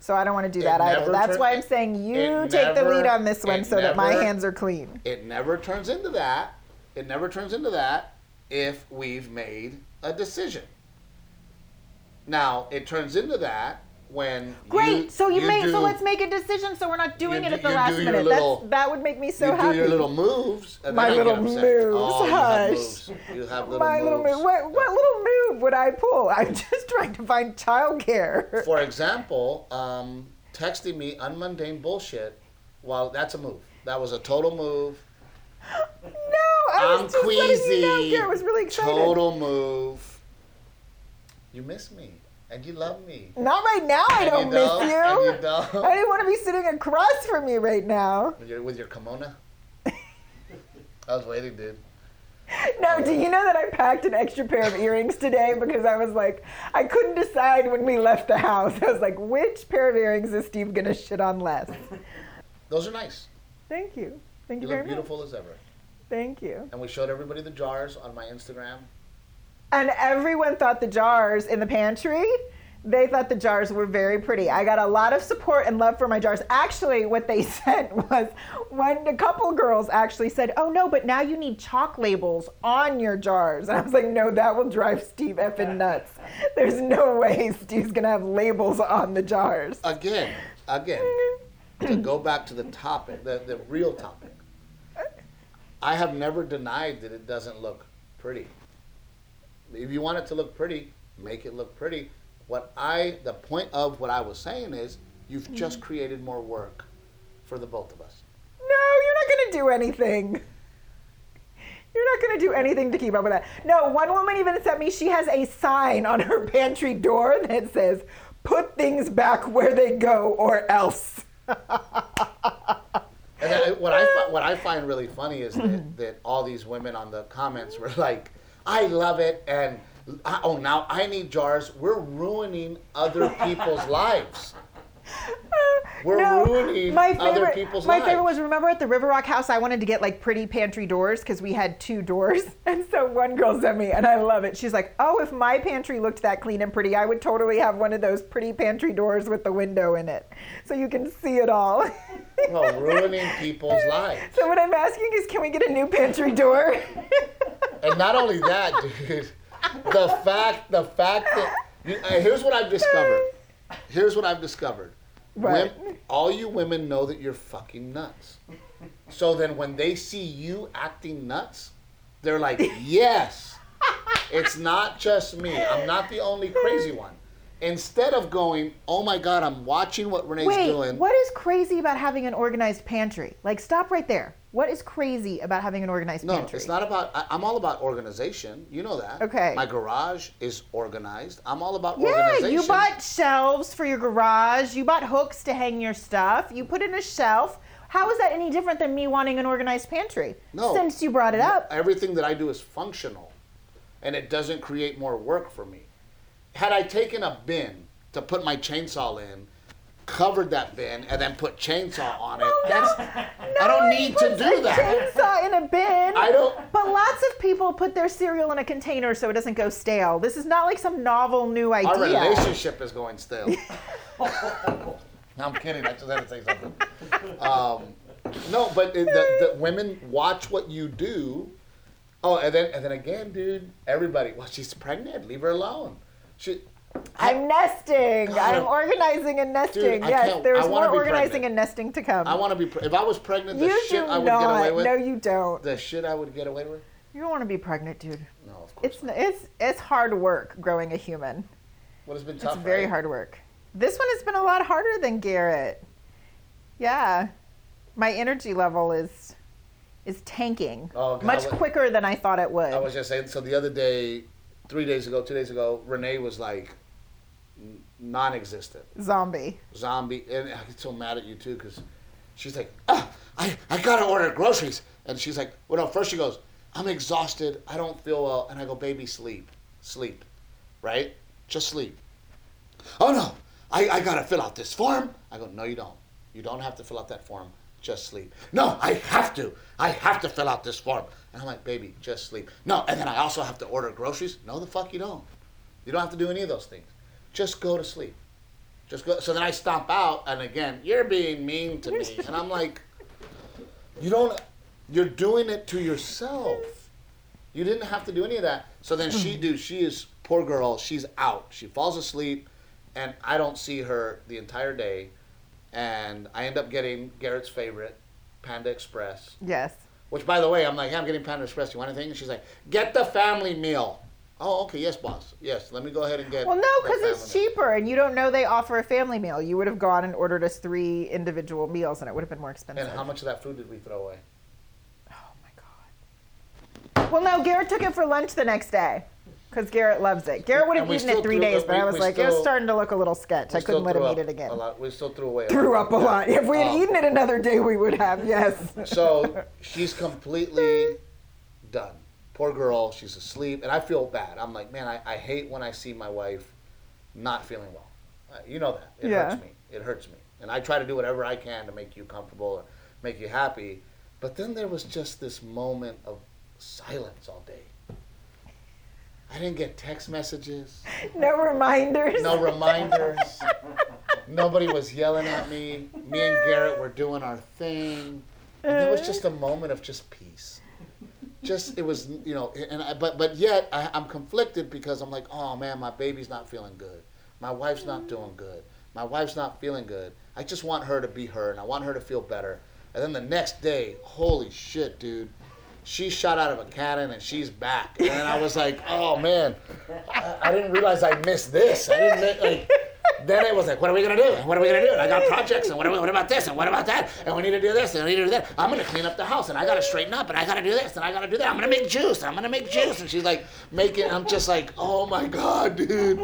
So I don't want to do It that either. never That's why I'm saying you take the lead on this one so that my hands are clean. It never turns into that. It never turns into that if we've made a decision. Now it turns into that when Great. You, so you, made do, so let's make a decision so we're not doing You it do- at the last minute. little- That's, that would make me so you happy. do your little moves. My little moves, Oh, you hush. moves. You have little my moves. little move. What, what little move would I pull? I'm just trying to find childcare. For example, um, texting me unmundane bullshit. Well, that's a move. That was a total move. No, I I'm was just letting queasy. you know. Garrett was really excited. Total move. You miss me, and you love me. Not right now. I And don't you miss don't, you. and you don't. I didn't want to be sitting across from you right now. With your, with your kimono. I was waiting, dude. No, do you know that I packed an extra pair of earrings today because I was like, I couldn't decide when we left the house. I was like, which pair of earrings is Steve gonna shit on less? Those are nice. Thank you. Thank You you, look very beautiful as ever. Thank you. And we showed everybody the jars on my Instagram. And everyone thought the jars in the pantry, they thought the jars were very pretty. I got a lot of support and love for my jars. Actually, what they said was when a couple girls actually said, Oh no, but now you need chalk labels on your jars. And I was like, No, that will drive Steve effing nuts. There's no way Steve's gonna have labels on the jars. Again, again, to go back to the topic, the, the real topic. I have never denied that it doesn't look pretty. If you want it to look pretty, make it look pretty. What I, the point of what I was saying is, you've mm-hmm. just created more work for the both of us. No, you're not gonna do anything. You're not gonna do anything to keep up with that. No, one woman even sent me, she has a sign on her pantry door that says, put things back where they go or else. And I, what I what I find really funny is that, that all these women on the comments were like, "I love it," and "I- "Oh, now I need jars." We're ruining other people's lives. We're ruining my other favorite, people's My lives. favorite was remember at the River Rock house, I wanted to get like pretty pantry doors because we had two doors. And so one girl sent me, and I love it. She's like, Oh, if my pantry looked that clean and pretty, I would totally have one of those pretty pantry doors with the window in it so you can see it all. Well, ruining people's lives. So what I'm asking is, can we get a new pantry door? And not only that, dude, the fact the fact that you, uh, here's what I've discovered. Here's what I've discovered. Wom- all you women know that you're fucking nuts. So then when they see you acting nuts, they're like, yes, it's not just me. I'm not the only crazy one. Instead of going, oh my God, I'm watching what Renee's Wait, doing. what is crazy about having an organized pantry? Like, stop right there. What is crazy about having an organized No, pantry? it's not about. I, I'm all about organization. You know that. Okay. My garage is organized. I'm all about Yeah, organization. Yeah, you bought shelves for your garage. You bought hooks to hang your stuff. You put in a shelf. How is that any different than me wanting an organized pantry? No. Since you brought it up. Everything that I do is functional, and it doesn't create more work for me. Had I taken a bin to put my chainsaw in, covered that bin, and then put chainsaw on it, that's. I don't need to do a that. Chainsaw in a bin. I don't. But lots of people put their cereal in a container so it doesn't go stale. This is not like some novel new idea. Our relationship is going stale. no, I'm kidding. I just had to say something. Um, no, but the, the women watch what you do. Oh, and then and then again, dude. Everybody, well, she's pregnant. Leave her alone. She. I'm nesting. God, I'm organizing and nesting. Dude, yes, there's more organizing pregnant. and nesting to come. I want to be. Pre- if I was pregnant, the you shit I would not. get away with. No, you don't. the shit I would get away with. You don't want to be pregnant, dude. No, of course. It's not. it's it's hard work growing a human. What has been tough? It's very right? hard work. This one has been a lot harder than Garrett. Yeah, my energy level is is tanking Oh, God, much what- quicker than I thought it would. I was just saying. So the other day, three days ago, two days ago, Renee was like non-existent. Zombie. zombie, and I get so mad at you too because she's like, ah, I, I gotta order groceries, and she's like, well, no, first she goes, I'm exhausted, I don't feel well, and I go, baby, sleep, sleep, right? Just sleep. Oh no, I, I gotta fill out this form. I go, no, you don't. You don't have to fill out that form. Just sleep. No, I have to. I have to fill out this form. And I'm like, baby, just sleep. No, and then I also have to order groceries. No, the fuck you don't. You don't have to do any of those things. Just go to sleep. Just go. So then I stomp out, and again, you're being mean to me, and I'm like, you don't. You're doing it to yourself. You didn't have to do any of that. So then she hmm. do. She is poor girl. She's out. She falls asleep, and I don't see her the entire day, and I end up getting Garrett's favorite, Panda Express. Yes. Which, by the way, I'm like, hey, I'm getting Panda Express. You want anything? And she's like, get the family meal. Oh, okay, yes, boss. Yes, let me go ahead and get. Well, no, because it's meal. cheaper, and you don't know they offer a family meal. You would have gone and ordered us three individual meals, and it would have been more expensive. And how much of that food did we throw away? Oh my god. Well, no, Garrett took it for lunch the next day. Because Garrett loves it. Garrett would have eaten it three days, but we- I was like, it was starting to look a little sketch. I couldn't let him eat it again. A lot. We still threw away. Threw up a Yeah. lot. If we had Oh. eaten it another day, we would have. Yes. So she's completely done. Poor girl. She's asleep, and I feel bad. I'm like, man, I, I hate when I see my wife not feeling well. Uh, You know that. It Yeah. hurts me. It hurts me. And I try to do whatever I can to make you comfortable or make you happy. But then there was just this moment of silence all day. I didn't get text messages. No reminders. no reminders. Nobody was yelling at me. Me and Garrett were doing our thing. And it was just a moment of just peace. Just it was, you know, and I, but but yet I, I'm conflicted because I'm like, oh man, my baby's not feeling good. My wife's not doing good. My wife's not feeling good. I just want her to be her, and I want her to feel better. And then the next day, holy shit, dude, she shot out of a cannon and she's back. And I was like, oh man, I, I didn't realize I missed this. I didn't mi- like. Then it was like, what are we gonna do? What are we gonna do? And I got projects, and what, we, what about this? And what about that? And we need to do this, and we need to do that. I'm gonna clean up the house, and I gotta straighten up, and I gotta do this, and I gotta do that. I'm gonna make juice, I'm gonna make juice. And she's like making. I'm just like, oh my god, dude.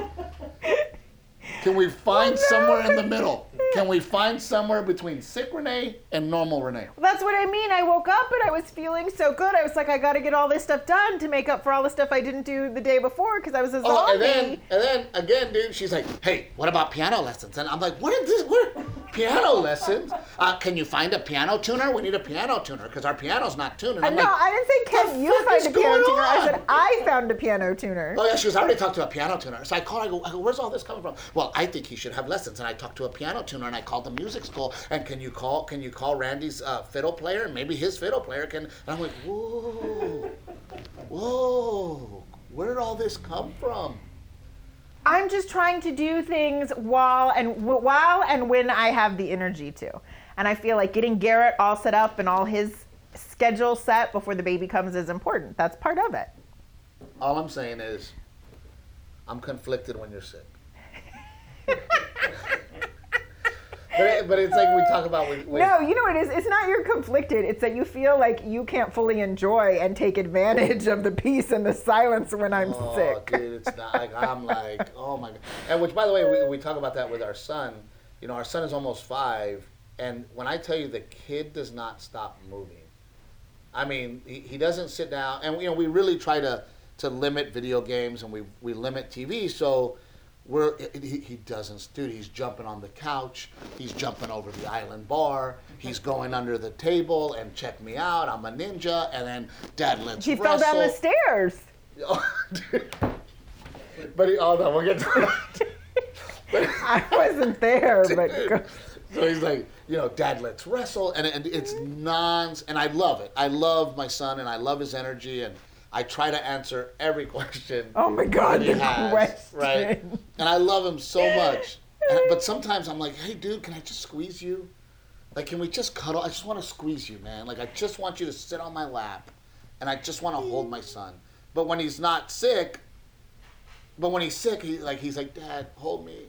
Can we find somewhere in the middle? Can we find somewhere between sick Renee and normal Renee? That's what I mean. I woke up and I was feeling so good. I was like, I got to get all this stuff done to make up for all the stuff I didn't do the day before because I was a zombie. Oh, and then and then again, dude, she's like, "Hey, what about piano lessons?" And I'm like, "What is this? What piano lessons? Uh, can you find a piano tuner? We need a piano tuner because our piano's not tuned." And Uh, I'm no, like, I didn't say, can you find a piano tuner? I said, I found a piano tuner. Oh yeah, she was. I already talked to a piano tuner. So I called. I go. I go. Where's all this coming from? Well, I think he should have lessons. And I talked to a piano tuner, and I called the music school. And can you call? Can you call Randy's uh, fiddle player? Maybe his fiddle player can. And I'm like, whoa, whoa. Where did all this come from? I'm just trying to do things while and while and when I have the energy to. And I feel like getting Garrett all set up and all his schedule set before the baby comes is important. That's part of it. All I'm saying is, I'm conflicted when you're sick. But, it, but it's like we talk about when, when No, you know what it is? It's not you're conflicted. It's that you feel like you can't fully enjoy and take advantage of the peace and the silence when I'm oh, sick. dude, it's not like I'm like, oh my god. And which, by the way, we, we talk about that with our son. You know, our son is almost five, and when I tell you the kid does not stop moving. I mean, he, he doesn't sit down, and you know, we really try to to limit video games and we we limit TV. So we're he, he doesn't, dude. He's jumping on the couch. He's jumping over the island bar. He's going under the table and check me out. I'm a ninja. And then Dad let's He wrestle. fell down the stairs. Oh, dude. But he, oh no, we'll get to that. I wasn't there, but go- So he's like, you know, Dad, let's wrestle, and, and it's non, and I love it. I love my son, and I love his energy, and I try to answer every question. oh my god, he the has, question. right? And I love him so much. And, but sometimes I'm like, hey, dude, can I just squeeze you? Like, can we just cuddle? I just want to squeeze you, man. Like, I just want you to sit on my lap, and I just want to hold my son. But when he's not sick, but when he's sick, he like he's like, Dad, hold me.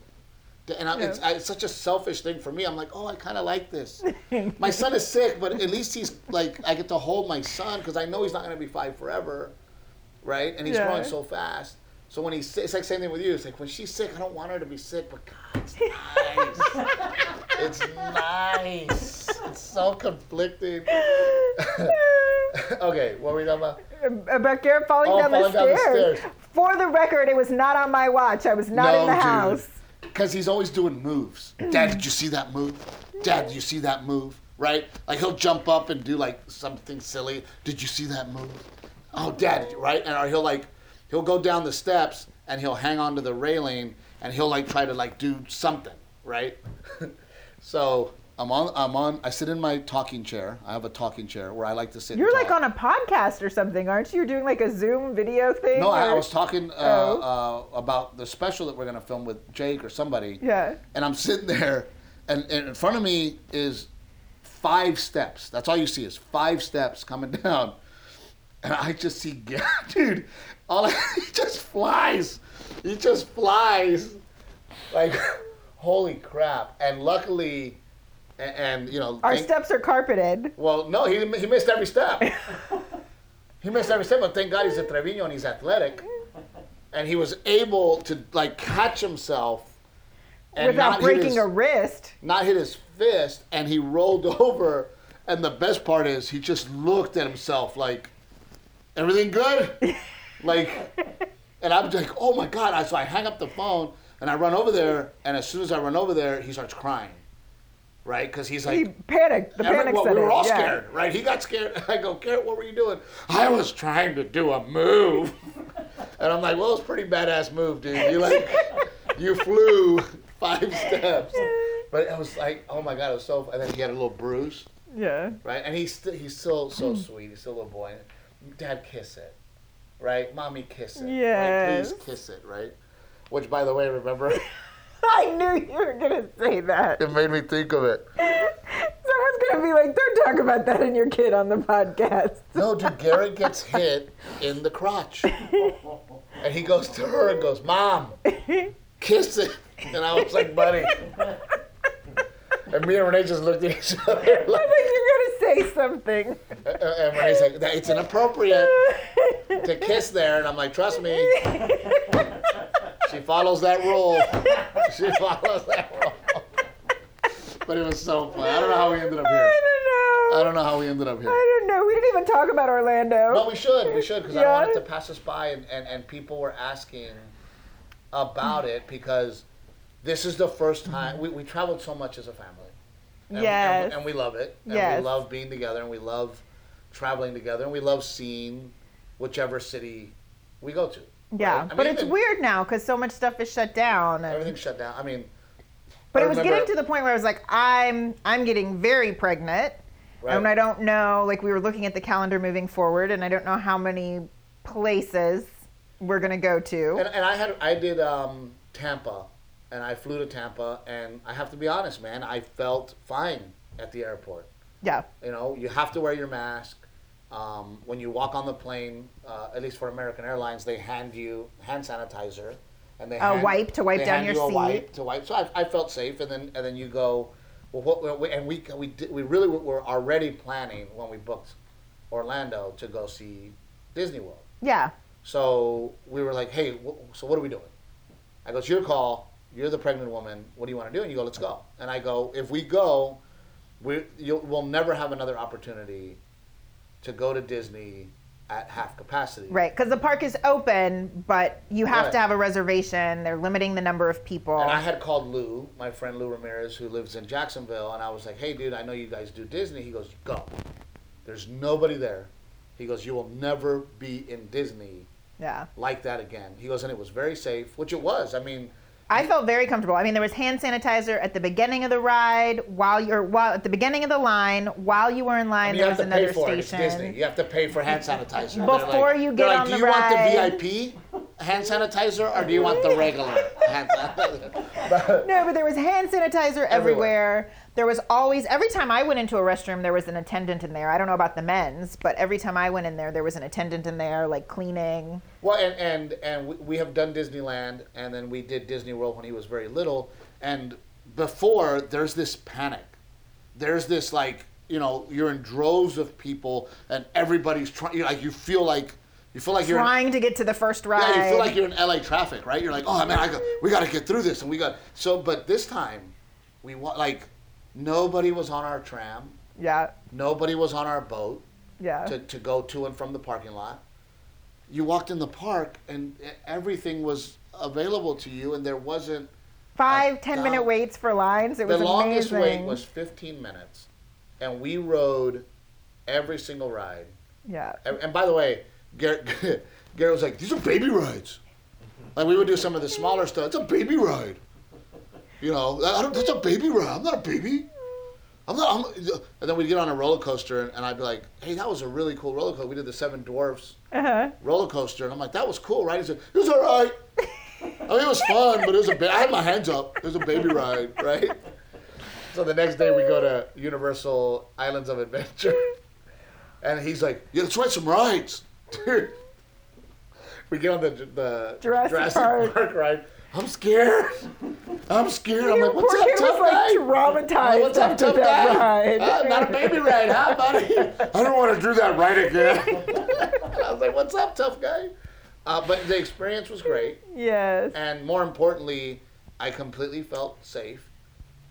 And I, it's, I, it's such a selfish thing for me. I'm like, oh, I kind of like this. my son is sick, but at least he's like, I get to hold my son because I know he's not going to be five forever, right? And he's Yeah. growing so fast. So when he's sick, it's like same thing with you. It's like when she's sick, I don't want her to be sick, but God, it's nice. it's nice. It's so conflicting. okay, what were we talking about? Uh, uh, about Garrett falling, Oh, down, the down the stairs. stairs. For the record, it was not on my watch. I was not in the house. Because he's always doing moves. Dad, did you see that move? Dad, did you see that move? Right? Like he'll jump up and do like something silly. Did you see that move? Oh, Dad, right? And or he'll like, he'll go down the steps and he'll hang onto the railing and he'll like try to like do something, right? so I'm on, I'm on, I sit in my talking chair. I have a talking chair where I like to sit. You're like on a podcast or something, aren't you? You're doing like a Zoom video thing? No, I, I was talking uh, Oh. uh, about the special that we're gonna film with Jake or somebody. Yeah. And I'm sitting there, and, and in front of me is five steps. That's all you see is five steps coming down, and I just see, dude, all I, he just flies. He just flies, like, holy crap! And luckily, and, and you know, Our thank- steps are carpeted. well, no, he, he missed every step. he missed every step, but thank God he's a Trevino and he's athletic. And he was able to like catch himself without breaking his, a wrist. not hit his fist, and he rolled over. And the best part is he just looked at himself like, everything good? like, and I'm like, oh my God. So I hang up the phone and I run over there. And as soon as I run over there, he starts crying. Right? Because he's like, He panicked. The panic well, we were all yeah. scared, right? He got scared. I go, Garrett, what were you doing? I was trying to do a move. and I'm like, well, it's a pretty badass move, dude. You like, you flew five steps. But it was like, oh my God, it was so, and then he had a little bruise, Yeah. right? And he's, st- he's still so hmm. sweet. He's still a little boy. Dad, kiss it, right? Mommy, kiss it. Right? Please kiss it, right? Which, by the way, remember, I knew you were gonna say that. it made me think of it. Someone's gonna be like, "Don't talk about that in your kid on the podcast." No, dude, Garrett gets hit in the crotch. And he goes to her and goes, Mom, kiss it. And I was like, buddy. And me and Renee just looked at each other I like, you're gonna say something. Uh, and Renee's like, "That- it's inappropriate to kiss there. And I'm like, trust me. She follows that rule. She follows that rule. But it was so fun. I don't know how we ended up here. I don't know. I don't know how we ended up here. I don't know. We didn't even talk about Orlando. No, we should. We should because I Yeah. don't want it to pass us by, and, and, and people were asking about it because this is the first mm-hmm. time we, we traveled so much as a family. And, Yes. and, and we love it. And Yes. we love being together, and we love traveling together, and we love seeing whichever city we go to. Yeah, right? But mean, it's even- weird now because so much stuff is shut down. And, Everything's shut down. I mean, but I it was remember- getting to the point where I was like, I'm I'm getting very pregnant, right? and I don't know. Like we were looking at the calendar moving forward, and I don't know how many places we're gonna go to. And, and I had I did um, Tampa, and I flew to Tampa, and I have to be honest, man, I felt fine. at the airport. Yeah. You know, you have to wear your mask. Um, when you walk on the plane, uh, at least for American Airlines, they hand you hand sanitizer, and they A hand, wipe to wipe down your you a seat. wipe to wipe. So I, I felt safe, and then and then you go, well, what, and we we we really were already planning when we booked Orlando to go see Disney World. Yeah. So we were like, hey, so what are we doing? I go, it's your call. You're the pregnant woman. What do you want to do? And you go, let's go. And I go, if we go, we you'll, we'll never have another opportunity to go to Disney at half capacity. Right. Because the park is open, but you have Right. to have a reservation. They're limiting the number of people. And I had called Lou, my friend Lou Ramirez, who lives in Jacksonville, and I was like, hey, dude, I know you guys do Disney. He goes, go. There's nobody there. He goes, you will never be in Disney yeah. like that again. He goes, and it was very safe, which it was. I mean, I felt very comfortable. I mean, there was hand sanitizer at the beginning of the ride, while you're while at the beginning of the line, while you were in line. you there have was another for it. It's station. Disney. You have to pay for hand sanitizer. Before like- you get like, on do you want the VIP hand sanitizer or do you want the regular hand sanitizer? No, but there was hand sanitizer everywhere. Everywhere. There was always every time I went into a restroom, there was an attendant in there. I don't know about the men's, but every time I went in there, there was an attendant in there, like cleaning. Well, and and and we, we have done Disneyland, and then we did Disney World when he was very little. And before, there's this panic. There's this like you know you're in droves of people, and everybody's trying. Like you feel like you feel like you're. in- Trying to get to the first ride. Yeah, you feel like you're in LA traffic, right? You're like, oh man, I got, we got to get through this, and we got so. But this time, we want like nobody was on our tram, yeah, nobody was on our boat yeah. to, to go to and from the parking lot. You walked in the park, and everything was available to you, and there wasn't. Five, ten minute waits for lines. It was the longest amazing. wait was 15 minutes, and we rode every single ride. yeah. And, and by the way, Garrett, Garrett was like, "These are baby rides." Like we would do some of the smaller stuff. It's a baby ride. You know, I don't. That's a baby ride. I'm not a baby. I'm not. I'm, and then we'd get on a roller coaster, and, and I'd be like, "Hey, that was a really cool roller coaster." We did the Seven Dwarfs Uh-huh. roller coaster, and I'm like, "That was cool, right?" He said, "It was all right." I mean, it was fun, but it was a. Ba- I had my hands up. It was a baby ride, right? So the next day we go to Universal Islands of Adventure, and he's like, "Yeah, let's ride some rides." Dude, we get on the the Jurassic Park. ride. I'm scared. I'm scared. I'm like, "What's poor up, kid tough was guy?" like traumatized What's up, tough that guy? ride. Uh, not a baby ride, huh, buddy? I don't want to do that right again. I was like, "What's up, tough guy?" Uh, but the experience was great, yes. and more importantly, I completely felt safe.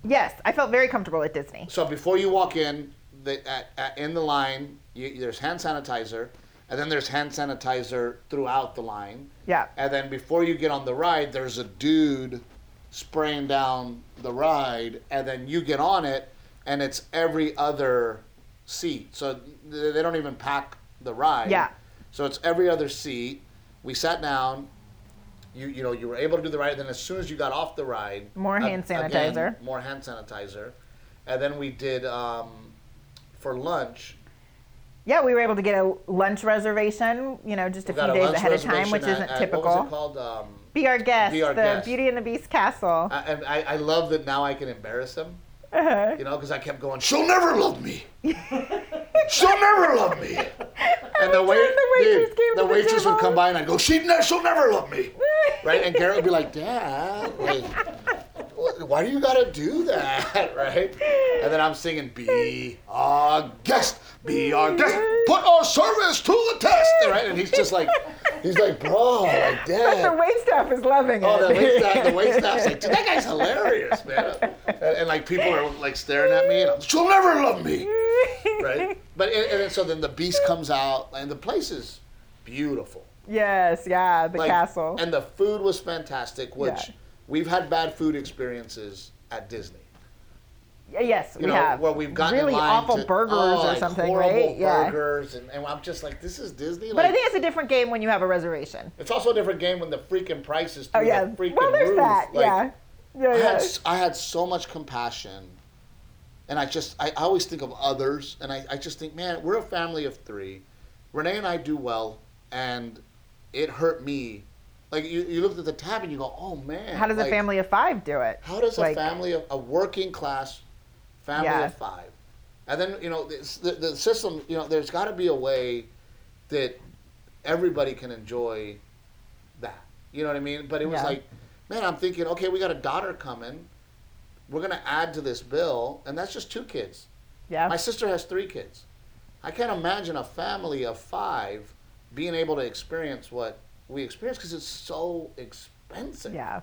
Yes, I felt very comfortable at Disney. So before you walk in, the, at, at, in the line, you, there's hand sanitizer, and then there's hand sanitizer throughout the line. Yeah. And then before you get on the ride, there's a dude spraying down the ride, and then you get on it, and it's every other seat. So they don't even pack the ride. Yeah. So it's every other seat. We sat down. You you know you were able to do the ride. Then as soon as you got off the ride, More hand again, sanitizer. more hand sanitizer, and then we did um, for lunch. Yeah, we were able to get a lunch reservation, you know, just a we few days lunch ahead of time, reservation which at- isn't at- typical. What was it called? Um, Be our guest, Be Our the Guest. Beauty and the Beast castle. I, and I, I love that now I can embarrass him. Uh-huh. You know, because I kept going, she'll never love me. she'll never love me. And the, wait, the waitress dude, came the to the waitress would table. come by and I'd go, she ne- she'll never love me. Right? And Garrett would be like, Dad, like, why do you gotta do that? Right? And then I'm singing, be our guest, be our guest, put our service to the test. Right? And he's just like, he's like, bro, like, But the Dad. wait staff is loving oh, it. Oh, the wait staff, the wait staff's like, dude, that guy's hilarious, man. And, and, like people are like staring at me, and I'm, she'll never love me, right? But and, and so then the beast comes out, and the place is beautiful. yes, yeah, the Like, castle. and the food was fantastic. Which Yeah. We've had bad food experiences at Disney. Yes, You we know, have. where we've gotten really awful to- burgers oh, or like something, horrible right? Yeah. burgers, and, and I'm just like, this is Disney. But I think it's a different game when you have a reservation. it's also a different game when the freaking price is oh, through Oh yeah. the freaking Well, there's roof. that. Like, yeah. Yeah, I yeah. had, I had so much compassion. And I just, I, I always think of others. And I, I just think, man, we're a family of three. Renee and I do well. And it hurt me. Like, you, you look at the tab and you go, oh, man. How does like, a family of five do it? How does a family of, a working class family of five, And then you know the the system. You know, there's got to be a way that everybody can enjoy that. You know what I mean? But it was Yeah. like, man, I'm thinking, okay, we got a daughter coming. We're gonna add to this bill, and that's just two kids. Yeah. My sister has three kids. I can't imagine a family of five being able to experience what we experienced because it's so expensive. yeah.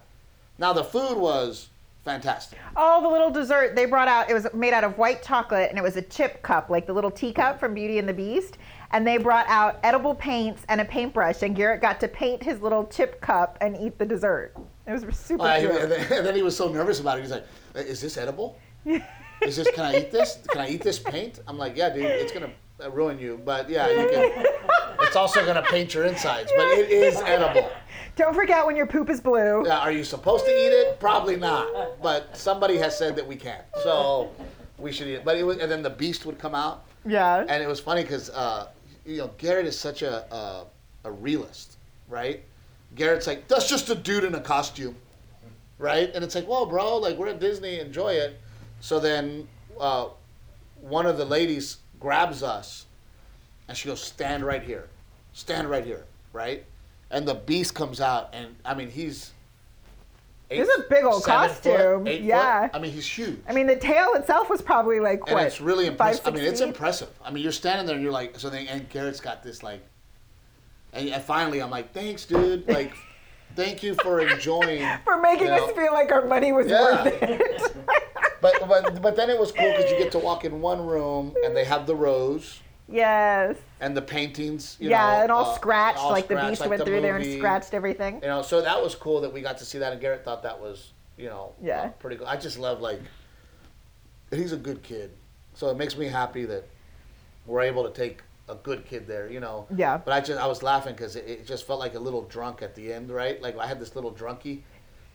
Now the food was fantastic. Oh, the little dessert they brought out. It was made out of white chocolate and it was a chip cup, like the little teacup from Beauty and the Beast. And they brought out edible paints and a paintbrush, and Garrett got to paint his little chip cup and eat the dessert. It was super Uh, cute. and, then, he was so nervous about it. He's like, "Is this edible? Is this? Can I eat this? Can I eat this paint?" I'm like, "Yeah, dude. It's gonna ruin you, but yeah, you can. It's also gonna paint your insides, but it is edible. Don't forget when your poop is blue. Yeah, are you supposed to eat it? Probably not. But somebody has said that we can, so we should eat it. But it was, and then the beast would come out, Yeah. and it was funny because uh, you know Garrett is such a, a a realist, right? Garrett's like, that's just a dude in a costume, right? And it's like, well, bro, like we're at Disney, enjoy it. So then uh, one of the ladies grabs us, and she goes, stand right here, stand right here, right? And the beast comes out, and I mean he's. It's a big old costume, Foot, yeah. Foot. I mean he's huge. I mean, the tail itself was probably like And it's really impressive. I mean, it's impressive. I mean, you're standing there and you're like, so then, and Garrett's got this like, and, and finally I'm like, thanks, dude. Like, thank you for enjoying. For making you us feel like our money was Yeah. worth it. But but but then it was cool because you get to walk in one room and they have the rose yes. and the paintings. You yeah, know, and all uh, scratched, all like the beast like went the through there and scratched everything. You know, so that was cool that we got to see that, and Garrett thought that was, you know, Yeah. uh, pretty cool. I just love like, he's a good kid, so it makes me happy that we're able to take a good kid there, you know. Yeah. But I just I was laughing because it, it just felt like a little drunk at the end, right? Like I had this little drunkie,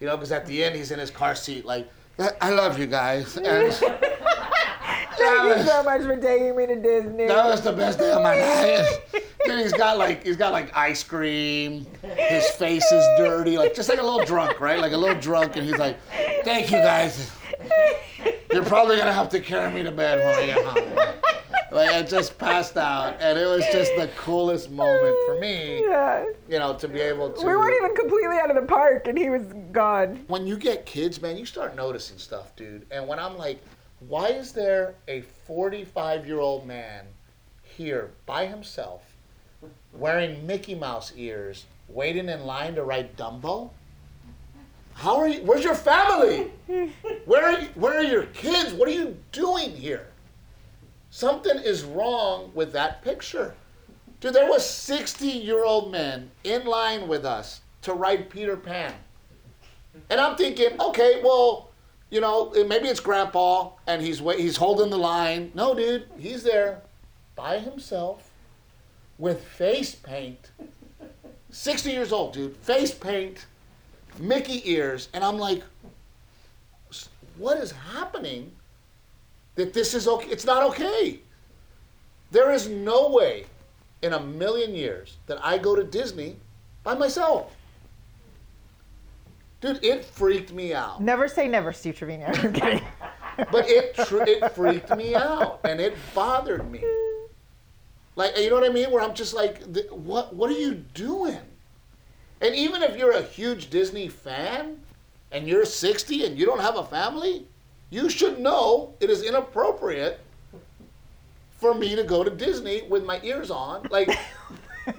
you know, because at the end he's in his car seat, like, I love you guys, and Thank you so much for taking me to Disney. that was the best day of my life. Then he's got like he's got like ice cream. His face is dirty, like just like a little drunk, right? Like a little drunk, and he's like, "Thank you guys. You're probably gonna have to carry me to bed when I get home." Like I just passed out, and it was just the coolest moment for me, Yeah. you know, to be able to. We weren't even completely out of the park, and he was gone. when you get kids, man, you start noticing stuff, dude. And when I'm like, why is there a 45 year old man here by himself wearing Mickey Mouse ears, waiting in line to ride Dumbo? How are you? Where's your family? Where are where are your kids? What are you doing here? Something is wrong with that picture. Dude, there was 60 year old men in line with us to ride Peter Pan. And I'm thinking, okay, well, you know, maybe it's Grandpa and he's he's holding the line. No, dude, he's there by himself with face paint. 60 years old, dude, face paint, Mickey ears, and I'm like, what is happening? That this is okay? It's not okay. There is no way in a million years that I go to Disney by myself. Dude, it freaked me out. Never say never, Steve Trevino. I'm kidding. But it tr- it freaked me out and it bothered me. Like you know what I mean? Where I'm just like, what what are you doing? And even if you're a huge Disney fan and you're 60 and you don't have a family, you should know it is inappropriate for me to go to Disney with my ears on, like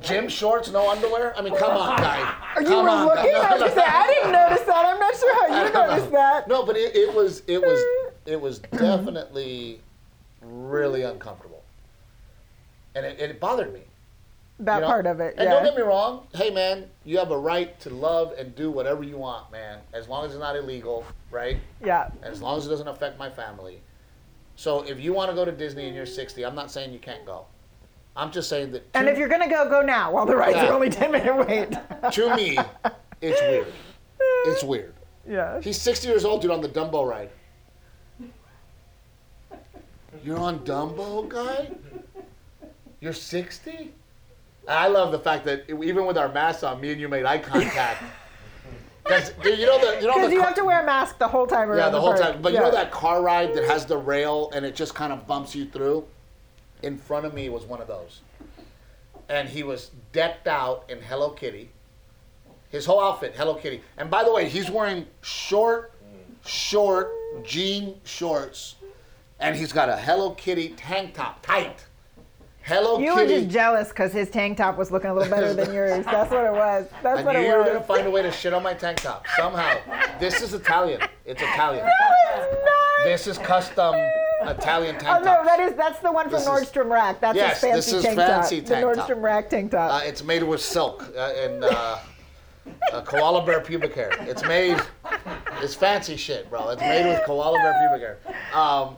gym shorts, no underwear. I mean, come on, guy. Are you Come were on, looking guy. at me. I didn't notice that. I'm not sure how you know. noticed that. No, but it, it was it was it was definitely really uncomfortable, and it, it bothered me. That you know? part of it. And yeah. don't get me wrong. Hey, man, you have a right to love and do whatever you want, man, as long as it's not illegal, right? yeah. As long as it doesn't affect my family. So if you want to go to Disney and you're 60, I'm not saying you can't go. I'm just saying that. And if you're gonna go, go now while the rides Yeah. are only 10 minute wait. to me, it's weird. It's weird. yeah. He's 60 years old, dude, on the Dumbo ride. You're on Dumbo, guy? You're 60? I love the fact that even with our masks on, me and you made eye contact. Because you know the you know the you car- have to wear a mask the whole time around yeah the whole park. time. But you know that car ride that has the rail and it just kind of bumps you through. In front of me was one of those, and he was decked out in Hello Kitty. His whole outfit, Hello Kitty. And by the way, he's wearing short, short jean shorts, and he's got a Hello Kitty tank top, tight. Hello You were just jealous because his tank top was looking a little better than yours. That's what it was. That's I what knew it was. you were gonna find a way to shit on my tank top somehow. This is Italian. It's Italian. No, It's not. This is custom Italian tank top. Oh no, that is that's the one from This is- Nordstrom Rack. That's Yes, his this fancy is tank fancy top. tank the top. Nordstrom Rack tank top. Uh, it's made with silk uh, and uh, uh, koala bear pubic hair. It's made. It's fancy shit, bro. It's made with koala bear pubic hair. Um,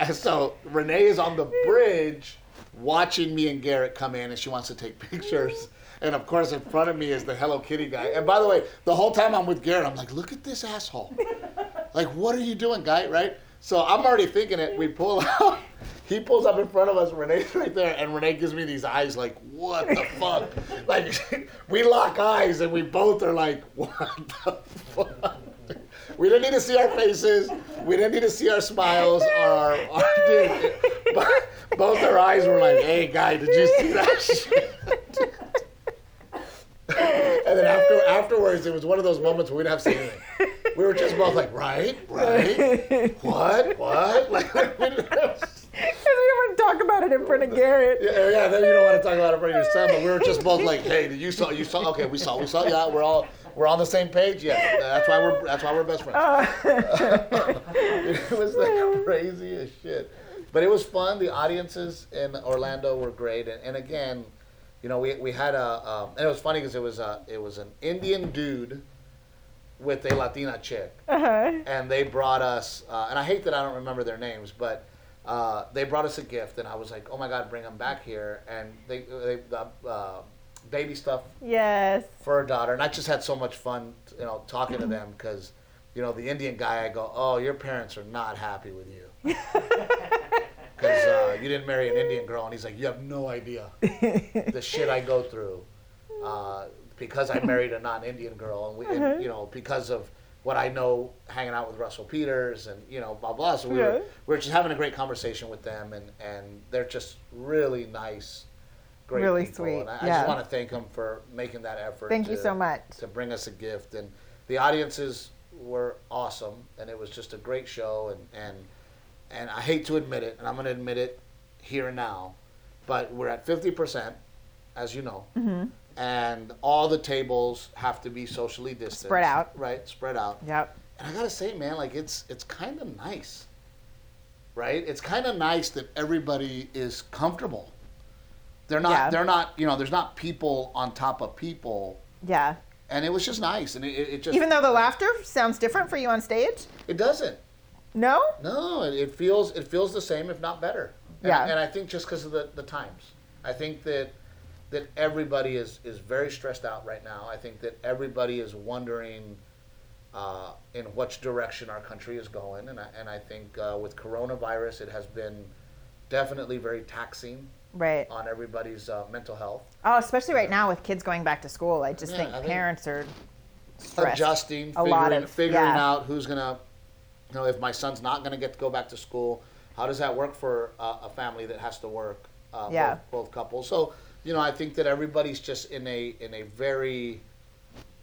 and so Renee is on the bridge watching me and Garrett come in, and she wants to take pictures. And of course, in front of me is the Hello Kitty guy. And by the way, the whole time I'm with Garrett, I'm like, look at this asshole. Like, what are you doing, guy? Right? So I'm already thinking it. We pull out. He pulls up in front of us. Renee's right there, and Renee gives me these eyes, like, what the fuck? Like, we lock eyes, and we both are like, what the fuck? We didn't need to see our faces. We didn't need to see our smiles. Our, our dude, both our eyes were like, hey, guy, did you see that shit? And then after afterwards, it was one of those moments where we didn't have to say anything. We were just both like, right, right, what, what? Like, we didn't have- Because we don't want to talk about it in front of Garrett. yeah, yeah. Then you don't want to talk about it in front of your son, but we were just both like, hey, did you saw? You saw? Okay, we saw. We saw. Yeah, we're all we're on the same page. Yeah, that's why we're that's why we're best friends. it was the craziest shit, but it was fun. The audiences in Orlando were great, and, and again, you know, we, we had a um, and it was funny because it was a it was an Indian dude with a Latina chick, Uh-huh. and they brought us. Uh, and I hate that I don't remember their names, but uh, they brought us a gift, and I was like, oh my god, bring them back here, and they they the uh, baby stuff Yes. for a daughter, and I just had so much fun, you know, talking to them because, you know, the Indian guy, I go, oh, your parents are not happy with you. Because uh, you didn't marry an Indian girl, and he's like, you have no idea the shit I go through uh, because I married a non-Indian girl, and, we, and you know, because of what I know hanging out with Russell Peters and you know blah blah. So we Yeah. were we were just having a great conversation with them, and and they're just really nice, great Really people. sweet, And I, I yeah. just want to thank them for making that effort. Thank you so much. to bring us a gift, and the audiences were awesome, and it was just a great show, and and and I hate to admit it, and I'm going to admit it here and now, but we're at fifty percent, as you know, Mm-hmm. and all the tables have to be socially distanced, Spread out. right? Spread out. Yep. And I gotta say, man, like it's it's kind of nice, right? It's kind of nice that everybody is comfortable. They're not. Yeah. They're not. You know, there's not people on top of people, Yeah. and it was just nice. And it, it just Even though the laughter sounds different for you on stage? it doesn't. No? No, it, it feels it feels the same, if not better. And, Yeah. And I think just because of the, the times, I think that that everybody is is very stressed out right now. I think that everybody is wondering uh, in which direction our country is going, and I, and I think uh, with coronavirus, it has been definitely very taxing Right. on everybody's uh, mental health. Oh, especially right now with kids going back to school. I just Yeah, think I think- parents are stressed. adjusting, A figuring, lot of- figuring yeah. out who's gonna, you know, if my son's not gonna get to go back to school, how does that work for uh, a family that has to work? Uh, Yeah. both, both couples. So, you know, I think that everybody's just in a in a very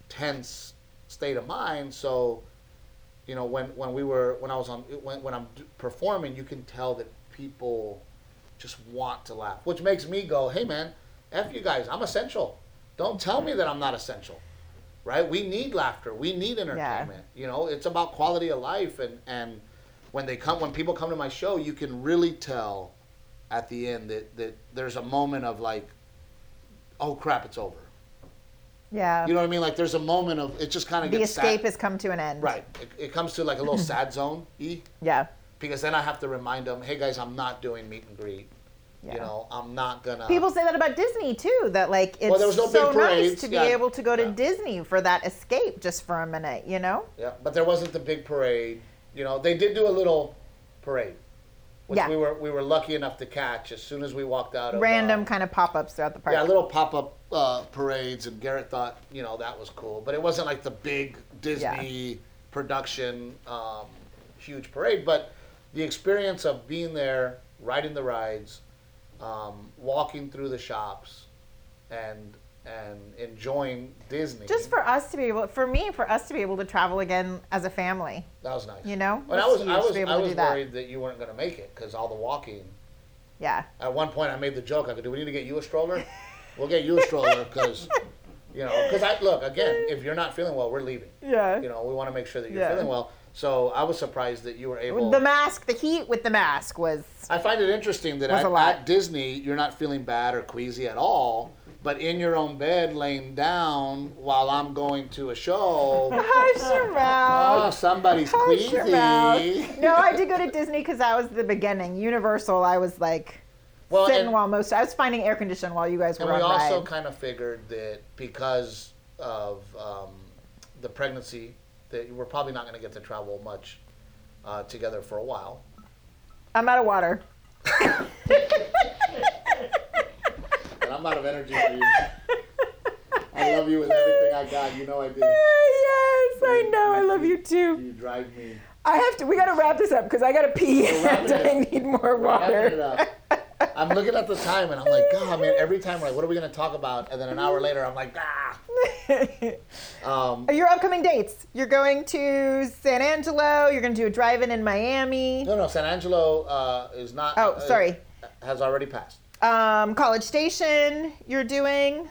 tense state of mind. So, you know, when when we were when I was on when when I'm d- performing, you can tell that people just want to laugh, which makes me go, "Hey, man, f you guys, I'm essential. Don't tell me that I'm not essential." Right? We need laughter. We need entertainment. You know, it's about quality of life, and and when they come, when people come to my show, you can really tell at the end that that there's a moment of like, "Oh crap, it's over." Yeah. You know what I mean? Like there's a moment of it just kind of the escape sad. has come to an end. Right. It, it comes to like a little sad zone, e, Yeah. Because then I have to remind them, "Hey guys, I'm not doing meet and greet. Yeah. You know, I'm not gonna." People say that about Disney too. That like it's Well, there was no so big nice parades, to be able to go to Yeah. Disney for that escape just for a minute. You know? Yeah, but there wasn't the big parade. You know, they did do a little parade which Yeah. we were we were lucky enough to catch as soon as we walked out of Random uh, kind of pop-ups throughout the park. yeah, little pop up uh, parades, and Garrett thought you know that was cool, but it wasn't like the big Disney production, um, huge parade. But the experience of being there, riding the rides, um, walking through the shops, and and enjoying Disney. Just for us to be able, for me, for us to be able to travel again as a family. that was nice. you know, but I was I was I was do that. worried that you weren't going to make it because all the walking. Yeah. At one point, I made the joke. I go, "Do we need to get you a stroller? we'll get you a stroller because, you know, because I look again. If you're not feeling well, we're leaving. Yeah. You know, we want to make sure that you're Yeah. feeling well. So I was surprised that you were able. The mask, the heat with the mask was. I find it interesting that at, at Disney, you're not feeling bad or queasy at all. But in your own bed, laying down while I'm going to a show, Hush your oh, somebody's Hush queasy. your mouth. No, I did go to Disney because that was the beginning. Universal, I was like Well, sitting and- while most. I was finding air conditioning while you guys were And we on also ride. kind of figured that because of um, the pregnancy, that we're probably not going to get to travel much uh, together for a while. I'm out of water. And I'm out of energy for you. I love you with everything I got. You know I do. yes, I know. I love you too. You drive me. I have to. We got to wrap this up because I got to pee and I need more Wrapping it water. I'm looking at the time and I'm like, God, man, every time we're like, what are we going to talk about? And then an hour later, I'm like, ah. Um, Your upcoming dates. You're going to San Angelo. You're going to do a drive-in in Miami. no, no, San Angelo uh, is not. Oh, uh, sorry. Has already passed. Um, College Station. You're doing.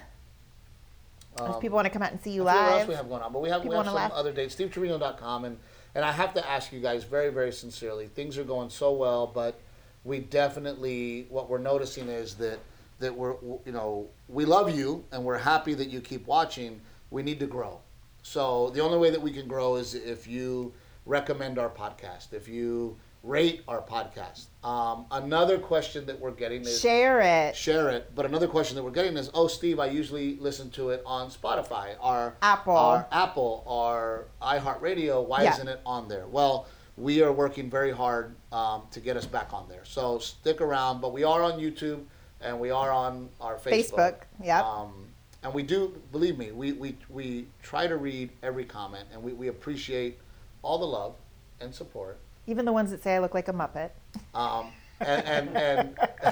Um, if people want to come out and see you I forget what else we have going on, but we have, we have some laugh. other dates. SteveTrevino.com, and and I have to ask you guys very very sincerely. Things are going so well, but we definitely what we're noticing is that that we're you know we love you and we're happy that you keep watching. We need to grow. So the only way that we can grow is if you recommend our podcast, if you rate our podcast. Um, another question that we're getting is Share it. share it. But another question that we're getting is, oh, Steve, I usually listen to it on Spotify, our Apple. our Apple, our iHeartRadio. Why Yeah. isn't it on there? Well, we are working very hard um, to get us back on there. So stick around. But we are on YouTube and we are on our Facebook. Facebook. Yep. Um, and we do believe me, we, we, we try to read every comment and we, we appreciate all the love and support. Even the ones that say I look like a Muppet. Um, and, and, and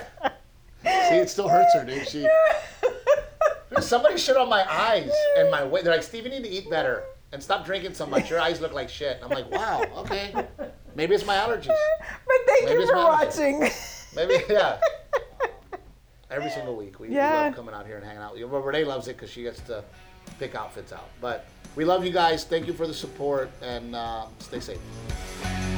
see, it still hurts her, dude. She, somebody shit on my eyes and my weight. They're like, Steve, you need to eat better and stop drinking so much. Your eyes look like shit. I'm like, wow, okay. Maybe it's my allergies. But thank Maybe you for allergies. watching. Maybe, yeah. Every single week, we, we love coming out here and hanging out. But Renee loves it because she gets to pick outfits out. But we love you guys. Thank you for the support and uh, stay safe.